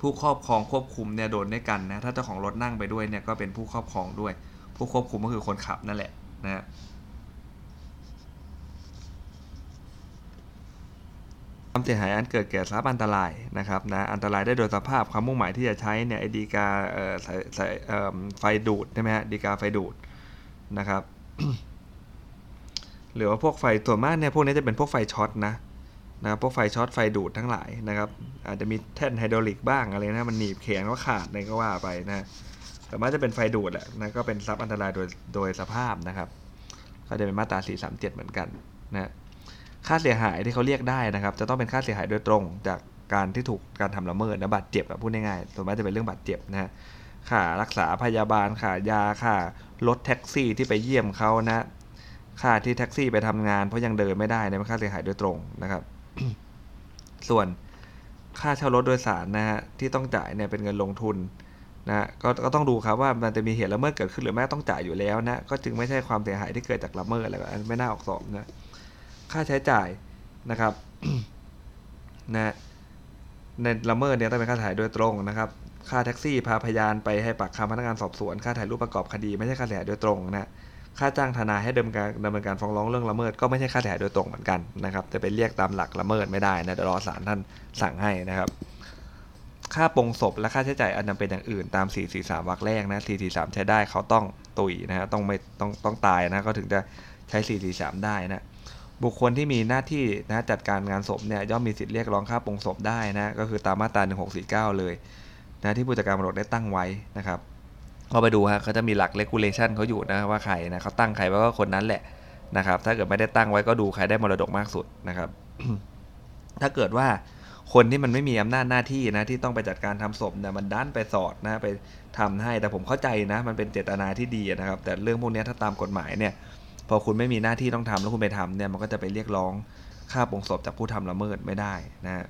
ผู้ครอบครองควบคุมเนี่ยโดนด้วยกันนะถ้าเจ้าของรถนั่งไปด้วยเนี่ยก็เป็นผู้ครอบครองด้วย ผู้ควบคุมก็คือคนขับนั่นแหละนะฮะความเสียหายอันเกิดแก่ทรัพย์อันตรายนะครับนะอันตรายได้โดยสภาพความมุ่งหมายที่จะใช้เนี่ยไอดีกาเอ่อสายสายเอ่อไฟดูดใช่ไหมฮะดีกาไฟดูดนะครับหรือว่าพวกไฟส่วนมากเนี่ยพวกนี้จะเป็นพวกไฟช็อตนะ นะครับพวกไฟช็อตไฟดูดทั้งหลายนะครับอาจจะมีแท่นไฮดรอลิกบ้างอะไรนะมันหนีบแขนก็ขาดอะไรก็ว่าไปนะแต่มากจะเป็นไฟดูดแหละนะก็เป็นทรัพย์อันตรายโดยโดยสภาพนะครับก็จะเป็นมาตรา437 เหมือนกันนะค่าเสียหายที่เขาเรียกได้นะครับ จะต้องเป็นค่าเสียหายโดยตรงจากการที่ถูกการทำละเมิดนะบาดเจ็บพูดง่ายๆส่วนมากจะเป็นเรื่องบาดเจ็บนะค่ารักษาพยาบาลค่ายาค่ารถแท็กซี่ที่ไปเยี่ยมเขานะค่าที่แท็กซี่ไปทำงานเพราะยังเดินไม่ได้เนี่ยเป็นค่าเสียหายโดยตรงนะครับ ส่วนค่าเช่ารถโดยสารนะฮะที่ต้องจ่ายเนี่ยเป็นเงินลงทุนนะฮะก็ก็ต้องดูครับว่ามันจะมีเหตุละเมิดเกิดขึ้นหรือไม่ต้องจ่ายอยู่แล้วนะก็จึงไม่ใช่ความเสียหายที่เกิดจากละเมิดอะไรอันไม่น่าออกสอบนะค่าใช้จ่ายนะครับนะในละเมิดเนี่ยต้องเป็นค่าถ่ายโดยตรงนะครับค่าแท็กซี่พาพยานไปให้ปากคำพนักงานสอบสวน ค่าถ่ายรูปประกอบคดีไม่ใช่ค่าเสียหายโดยตรงนะ ค่าจ้างทนายให้ดำเนินการดำเนินการฟ้องร้องเรื่องละเมิดก็ไม่ใช่ค่าเสียหายโดยตรงเหมือนกันนะครับจะไปเรียกตามหลักละเมิดไม่ได้นะเดี๋ยวรอศาลท่านสั่งให้นะครับค่าปงศพและค่าใช้จ่ายอันจำเป็นอย่างอื่นตาม 443วรรคแรกนะ443 ใช้ได้เขาต้องตุยนะฮะต้องไม่ต้องต้องตายนะเขาถึงจะใช้ 443 ได้นะบุคคลที่มีหน้าที่นะจัดการงานศพเนี่ยย่อมมีสิทธิ์เรียกร้องค่าปงศพได้นะก็คือตามมาตรา1649 เลยนะที่ผู้จัดการมรดกได้ตั้งไว้นะครับ ก็ไปดูฮะเขาจะมีหลัก regulation เขาอยู่นะว่าใครนะเขาตั้งใครไว้ก็คนนั้นแหละนะครับ ถ้าเกิดไม่ได้ตั้งไว้ก็ดูใครได้มรดกมากสุดนะครับ ถ้าเกิดว่าคนที่มันไม่มีอำนาจหน้าที่นะที่ต้องไปจัดการทำศพเนี่ยมันดันไปสอดนะไปทำให้แต่ผมเข้าใจนะมันเป็นเจตนาที่ดีนะครับ แต่เรื่องพวกนี้ถ้าตามกฎหมายเนี่ย พอคุณไม่มีหน้าที่ต้องทำแล้วคุณไปทำเนี่ยมันก็จะไปเรียกร้องค่าปงศพจากผู้ทำละเมิดไม่ได้นะฮะ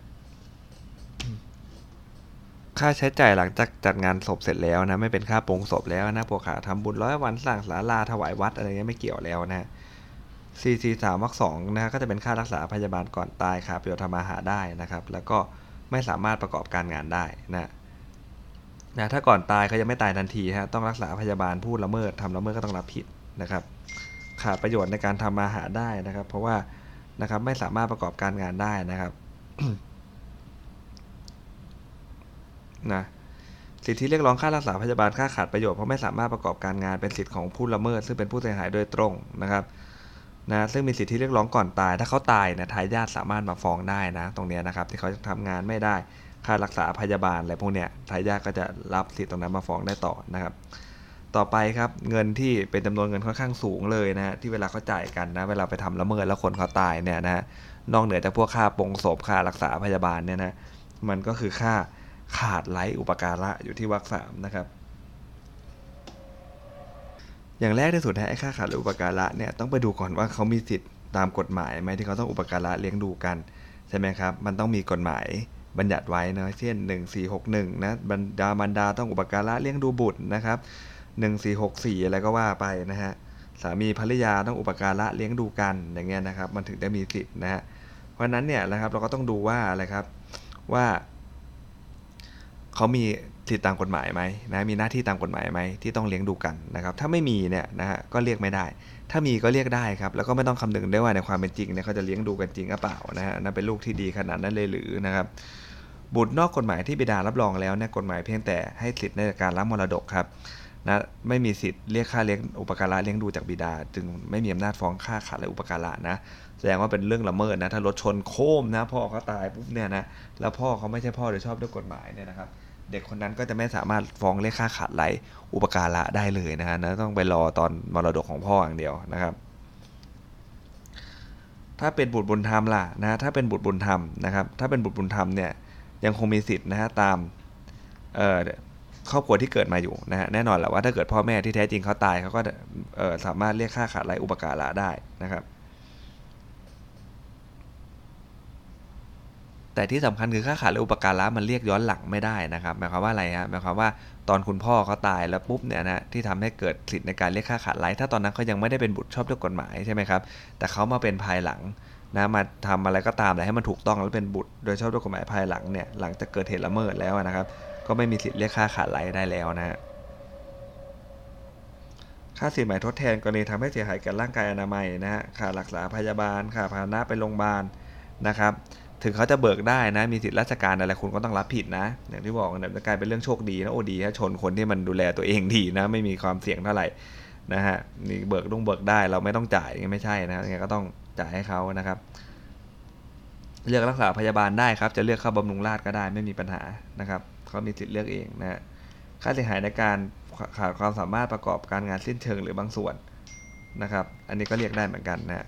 ค่าใช้จ่ายหลังจากจัดงานศพเสร็จแล้วนะไม่เป็นค่าปรงศพแล้วนะพวกขาทำบุญร้อยวันสร้างศาลาถวายวัดอะไรเงี้ยไม่เกี่ยวแล้วนะซีซีสามวรรคสองนะฮะก็จะเป็นค่ารักษาพยาบาลก่อนตายค่ะประโยชน์ทำมาหาได้นะครับ แล้วก็ไม่สามารถประกอบการงานได้นะนะถ้าก่อนตายเขายังไม่ตายทันทีฮะต้องรักษาพยาบาลผู้ละเมิดทำละเมิดก็ต้องรับผิดนะครับขาดประโยชน์ในการทำมาหาได้นะครับ เพราะว่านะครับไม่สามารถประกอบการงานได้นะครับ นะสิทธิเรียกร้องค่ารักษาพยาบาลค่าขาดประโยชน์เพราะไม่สามารถประกอบการงานเป็นสิทธิของผู้ละเมิด ซึ่งเป็นผู้เสียหายโดยตรงนะครับนะซึ่งมีสิทธิเรียกร้องก่อนตาย ถ้าเขาตายเนะทายาทสามารถมาฟ้องได้นะ ตรงเนี้ยนะครับที่เขาทำงานไม่ได้ค่ารักษาพยาบาลอะไรพวกเนี้ยทายาทก็จะรับสิทธิตรงนั้นมาฟ้องได้ต่อนะครับ ต่อไปครับเงินที่เป็นจำนวนเงินค่อนข้างสูงเลยนะที่เวลาเขาจ่ายกันนะเวลาไปทำละเมิดแล้วคนเขาตายเนี่ยนะฮะนอกเหนือจากพวกค่าปงศพค่ารักษาพยาบาลเนี่ยนะมันก็คือค่า ขาดไร้อุปการะอยู่ที่วรรคสามนะครับ อย่างแรกที่สุดนะไอ้ค่าขาดหรืออุปการะเนี่ยต้องไปดูก่อนว่าเขามีสิทธิ์ตามกฎหมายไหมที่เขาต้องอุปการะเลี้ยงดูกันใช่ไหมครับ มันต้องมีกฎหมายบัญญัติไว้นะเช่น 1461นะบรรดาบรรดาต้องอุปการะเลี้ยงดูบุตรนะครับ1464อะไรก็ว่าไปนะฮะสามีภรรยาต้องอุปการะเลี้ยงดูกันอย่างเงี้ยนะครับ มันถึงได้มีสิทธิ์นะฮะเพราะนั้นเนี่ยนะครับเราก็ต้องดูว่าอะไรครับว่า เขามีสิทธิตามกฎหมายไหมนะมีหน้าที่ตามกฎหมายไหมที่ต้องเลี้ยงดูกันนะครับ ถ้าไม่มีเนี่ยนะฮะก็เรียกไม่ได้ ถ้ามีก็เรียกได้ครับ แล้วก็ไม่ต้องคำนึงได้ว่าในความเป็นจริงเนี่ยเขาจะเลี้ยงดูกันจริงหรือเปล่านะฮะนั่นเป็นลูกที่ดีขนาดนั้นเลยหรือนะครับ บุตรนอกกฎหมายที่บิดารับรองแล้วเนี่ยกฎหมายเพียงแต่ให้สิทธิ์ในการรับมรดกครับนะไม่มีสิทธิ์เรียกค่าเลี้ยงอุปการะเลี้ยงดูจากบิดา จึงไม่มีอำนาจฟ้องค่าขาดและอุปการะนะ แสดงว่าเป็นเรื่องละเมิดนะ ถ้ารถชนโค้มนะ พ่อเขาตายปุ๊บเนี่ยนะ แล้วพ่อเขาไม่ใช่พ่อโดยชอบด้วยกฎหมายเนี่ยนะครับ เด็กคนนั้นก็จะไม่สามารถฟ้องเรียกค่าขาดไหลอุปการะได้เลยนะฮะนะต้องไปรอตอนมรดกของพ่ออย่างเดียวนะครับ ถ้าเป็นบุตรบุญธรรมล่ะนะถ้าเป็นบุตรบุญธรรมนะครับ ถ้าเป็นบุตรบุญธรรมเนี่ยยังคงมีสิทธิ์นะฮะตามครอบครัวที่เกิดมาอยู่นะฮะแน่นอนแหละว่าถ้าเกิดพ่อแม่ที่แท้จริงเขาตายเขาก็สามารถเรียกค่าขาดไหลอุปการะได้นะครับ แต่ที่สำคัญคือค่าขาดหรืออุปการะมันเรียกย้อนหลังไม่ได้นะครับหมายความว่าอะไรฮะหมายความว่าตอนคุณพ่อเขาตายแล้วปุ๊บเนี่ยนะที่ทำให้เกิดสิทธิ์ในการเรียกค่าขาดไร้ถ้าตอนนั้นเขายังไม่ได้เป็นบุตรชอบด้วยกฎหมายใช่ไหมครับแต่เขามาเป็นภายหลังนะมาทำอะไรก็ตามแต่ให้มันถูกต้องแล้วเป็นบุตร โดยชอบด้วยกฎหมายภายหลังเนี่ยหลังจากเกิดเหตุละเมิดแล้วนะครับ ก็ไม่มีสิทธิ์เรียกค่าขาดไร้ได้แล้วนะฮะค่าสินไหมทดแทนกรณีทำให้เสียหายแก่ร่างกายอนามัยนะฮะค่ารักษาพยาบาลค่าพาหนะไปโรงพยาบาลนะครับ ถึงเขาจะเบิกได้นะ มีสิทธิราชการอะไรคุณก็ต้องรับผิดนะ อย่างที่บอกเนี่ยจะกลายเป็นเรื่องโชคดีนะโอ้ดีฮะชนคนที่มันดูแลตัวเองดีนะ ไม่มีความเสี่ยงเท่าไหร่นะฮะนี่เบิกต้องเบิกได้เราไม่ต้องจ่ายไม่ใช่นะยังไงก็ต้องจ่ายให้เขานะครับ เลือกรักษาพยาบาลได้ครับ จะเลือกเข้าบำรุงราชก็ได้ไม่มีปัญหานะครับเขามีสิทธิ์เลือกเองนะฮะค่าเสียหายในการขาดความสามารถประกอบการงานสิ้นเชิงหรือบางส่วนนะครับ อันนี้ก็เรียกได้เหมือนกันนะ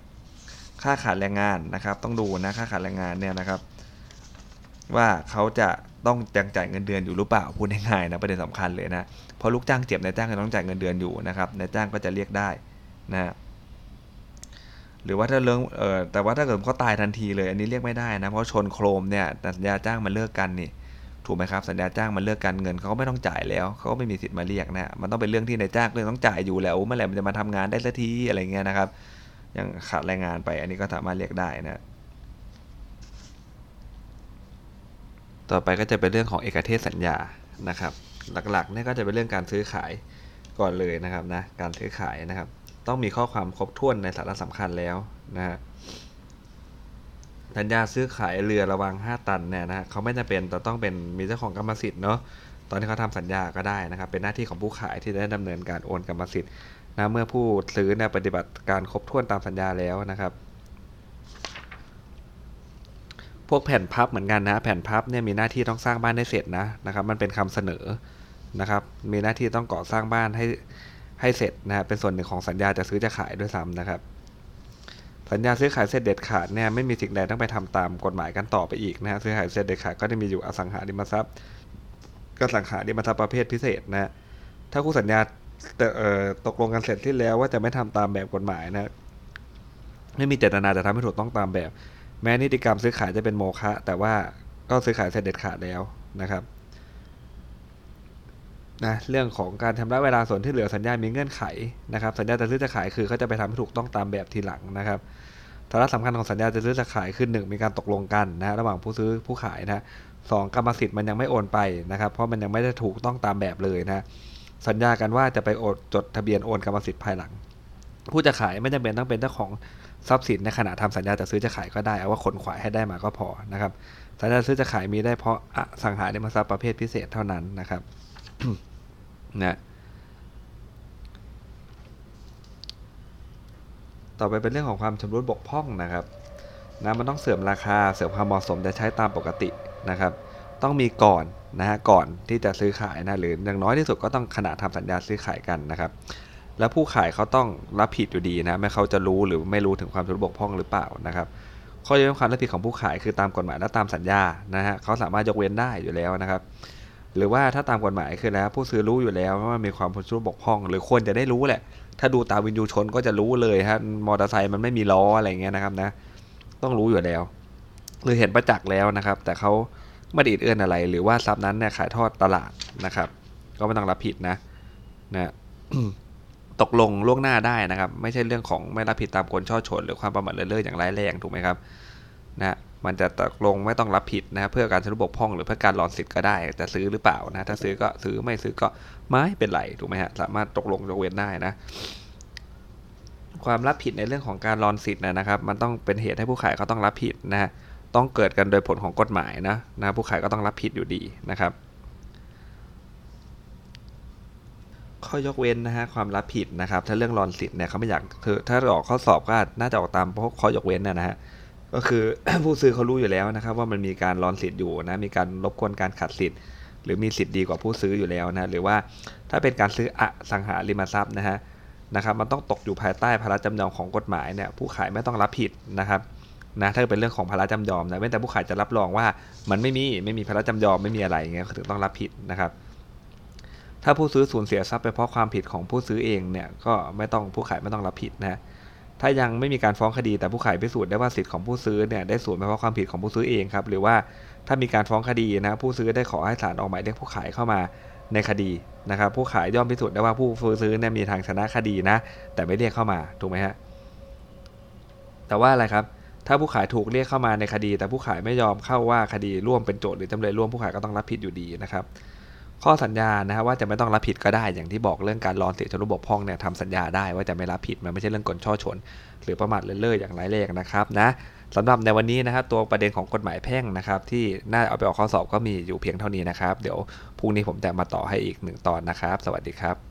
ค่าขาดแรงงานนะครับ ต้องดูนะค่าขาดแรงงานเนี่ยนะครับ ว่าเขาจะต้องยังจ่ายเงินเดือนอยู่หรือเปล่าพูดง่ายๆนะประเด็นสำคัญเลยนะเพราะลูกจ้างเจ็บนายจ้างก็ต้องจ่ายเงินเดือนอยู่นะครับนายจ้างก็จะเรียกได้นะหรือว่าถ้าเรื่องเออแต่ว่าถ้าเกิดเขาตายทันทีเลย อันนี้เรียกไม่ได้นะเพราะชนโครมเนี่ยสัญญาจ้างมันเลิกกันนี่ถูกไหมครับสัญญาจ้างมันเลิกกันเงินเขาก็ไม่ต้องจ่ายแล้วเขาก็ไม่มีสิทธิ์มาเรียกนะมันต้องเป็นเรื่องที่นายจ้างเรื่องต้องจ่ายอยู่แล้วเมื่อไหร่มันจะมาทำงานได้สักทีอะไรเงี้ยนะครับ ยังขาดแรงงานไป อันนี้ก็สามารถเรียกได้นะ ต่อไปก็จะเป็นเรื่องของเอกเทศสัญญานะครับ หลักๆนี่ก็จะเป็นเรื่องการซื้อขายก่อนเลยนะครับนะการซื้อขายนะครับ ต้องมีข้อความครบถ้วนในสาระสำคัญแล้วนะฮะสัญญาซื้อขายเรือระวัง 5 ตันเนี่ยนะเขาไม่จำเป็นจะต้องเป็นมีเจ้าของกรรมสิทธิ์เนาะตอนที่เขาทำสัญญาก็ได้นะครับ เป็นหน้าที่ของผู้ขายที่ได้ดำเนินการโอนกรรมสิทธิ์ นะเมื่อผู้ซื้อเนี่ยปฏิบัติการครบถ้วนตามสัญญาแล้วนะครับ พวกแผ่นพับเหมือนกันนะ แผ่นพับเนี่ยมีหน้าที่ต้องสร้างบ้านให้เสร็จนะนะครับ มันเป็นคำเสนอนะครับ มีหน้าที่ต้องก่อสร้างบ้านให้ให้เสร็จนะเป็นส่วนหนึ่งของสัญญาจะซื้อจะขายด้วยซ้ำนะครับ สัญญาซื้อขายเสร็จเด็ดขาดเนี่ยไม่มีสิ่งใดต้องไปทำตามกฎหมายกันต่อไปอีกนะฮะซื้อขายเสร็จเด็ดขาดก็จะมีอยู่อสังหาริมทรัพย์ก็สังหาริมทรัพย์ประเภทพิเศษนะถ้าคู่สัญญา ตกลงกันเสร็จที่แล้วว่าจะไม่ทำตามแบบกฎหมายนะไม่มีเจตนาจะทำให้ถูกต้องตามแบบ แม้นิติกรรมซื้อขายจะเป็นโมฆะแต่ว่าก็ซื้อขายเสร็จเด็ดขาดแล้วนะครับนะเรื่องของการชำระเวลาส่วนที่เหลือสัญญา มีเงื่อนไขนะครับ สัญญาจะซื้อจะขายคือเขาจะไปทำให้ถูกต้องตามแบบทีหลังนะครับสาระสำคัญของสัญญาจะซื้อจะขายคือหนึ่งมีการตกลงกันนะระหว่างผู้ซื้อผู้ขายนะสองกรรมสิทธิ์มันยังไม่โอนไปนะครับ เพราะมันยังไม่ได้ถูกต้องตามแบบเลยนะ สัญญากันว่าจะไปโอนจดทะเบียนโอนกรรมสิทธิ์ภายหลัง ผู้จะขายไม่จำเป็นต้องเป็นเจ้าของทรัพย์สินในขณะทำสัญญาจะซื้อจะขายก็ได้เอาว่าขนขวายให้ได้มาก็พอนะครับสัญญาซื้อจะขายมีได้เพราะอสังหาริมทรัพย์ประเภทพิเศษเท่านั้นนะครับนะต่อไปเป็นเรื่องของความชำรุดบกพร่องนะครับนะมันต้องเสื่อมราคาเสื่อมความเหมาะสมจะใช้ตามปกตินะครับ ต้องมีก่อนนะฮะก่อนที่จะซื้อขายนะหรืออย่างน้อยที่สุดก็ต้องขณะทำสัญญาซื้อขายกันนะครับแล้วผู้ขายเขาต้องรับผิดอยู่ดีนะไม่เขาจะรู้หรือไม่รู้ถึงความทุบกพร่องหรือเปล่านะครับข้อยกเว้นความรับผิดของผู้ขายคือตามกฎหมายและตามสัญญานะฮะเขาสามารถยกเว้นได้อยู่แล้วนะครับ หรือว่าถ้าตามกฎหมายคือแล้ว ผู้ซื้อรู้อยู่แล้วว่ามีความทุบกพร่อง หรือควรจะได้รู้แหละ ถ้าดูตาวินยูชนก็จะรู้เลยฮะมอเตอร์ไซค์มันไม่มีล้ออะไรเงี้ยนะครับนะ ต้องรู้อยู่แล้ว หรือเห็นประจักษ์แล้วนะครับ แต่เขา ไม่ได้อิดเอื้อนอะไร หรือว่าทรัพย์นั้นเนี่ยขายทอดตลาดนะครับ ก็ไม่ต้องรับผิดนะนะตกลงล่วงหน้าได้นะครับ ไม่ใช่เรื่องของไม่รับผิดตามกลช่อฉนหรือความประมาทเลินเล่ออย่างร้ายแรงถูกไหมครับนะมันจะตกลงไม่ต้องรับผิดนะเพื่อการสรุบกพร่องหรือเพื่อการหลอนสิทธิ์ก็ได้จะซื้อหรือเปล่านะถ้าซื้อก็ซื้อไม่ซื้อก็ไม่เป็นไรถูกไหมฮะสามารถตกลงยกเว้นได้นะความรับผิดในเรื่องของการรอนสิทธิ์นะครับ มันต้องเป็นเหตุให้ผู้ขายเขาต้องรับผิดนะฮะ ต้องเกิดกันโดยผลของกฎหมายนะนะผู้ขายก็ต้องรับผิดอยู่ดีนะครับ ข้อยกเว้นนะฮะความรับผิดนะครับ ถ้าเรื่องรอนสิทธิ์เนี่ยเขาไม่อยากถ้าออกข้อสอบก็น่าจะออกตามพวกข้อยกเว้นนะนะฮะก็คือผู้ซื้อเขารู้อยู่แล้วนะครับ ว่ามันมีการรอนสิทธิ์อยู่นะมีการรบกวนการขัดสิทธิ์หรือมีสิทธิ์ดีกว่าผู้ซื้ออยู่แล้วนะหรือว่าถ้าเป็นการซื้ออสังหาริมทรัพย์นะฮะนะครับ มันต้องตกอยู่ภายใต้ภาระจำยอมของกฎหมายเนี่ยผู้ขายไม่ต้องรับผิดนะครับ นะถ้าเป็นเรื่องของภาระจำยอมนะเว้นแต่ผู้ขายจะรับรองว่ามันไม่มีไม่มีภาระจำยอมไม่มีอะไรเงี้ยถึงต้องรับผิดนะครับ ถ้าผู้ซื้อสูญเสียทรัพย์ไปเพราะความผิดของผู้ซื้อเองเนี่ยก็ไม่ต้องผู้ขายไม่ต้องรับผิดนะถ้ายังไม่มีการฟ้องคดีแต่ผู้ขายพิสูจน์ได้ว่าสิทธิ์ของผู้ซื้อเนี่ยได้สูญไปเพราะความผิดของผู้ซื้อเองครับหรือว่าถ้ามีการฟ้องคดีนะผู้ซื้อได้ขอให้ศาลออกหมายเรียกผู้ขายเข้ามาในคดีนะครับ ผู้ขายย่อมพิสูจน์ได้ว่าผู้ซื้อเนี่ยมีทางชนะคดีนะ แต่ไม่เรียกเข้ามาถูกไหมฮะแต่ว่าอะไรครับ ถ้าผู้ขายถูกเรียกเข้ามาในคดี แต่ผู้ขายไม่ยอมเข้าว่าคดีร่วมเป็นโจทย์หรือจำเลยร่วมผู้ขายก็ต้องรับผิดอยู่ดีนะครับ ข้อสัญญานะครับว่าจะไม่ต้องรับผิดก็ได้อย่างที่บอกเรื่องการรอนเสียชนุบกพร่องเนี่ยทำสัญญาได้ว่าจะไม่รับผิดมันไม่ใช่เรื่องกลช่อฉนหรือประมาทเลินเล่ออย่างร้ายแรงนะครับนะสำหรับในวันนี้นะครับตัวประเด็นของกฎหมายแพ่งนะครับ ที่น่าเอาไปออกข้อสอบก็มีอยู่เพียงเท่านี้นะครับ เดี๋ยวพรุ่งนี้ผมจะมาต่อให้อีกหนึ่งตอนนะครับ สวัสดีครับ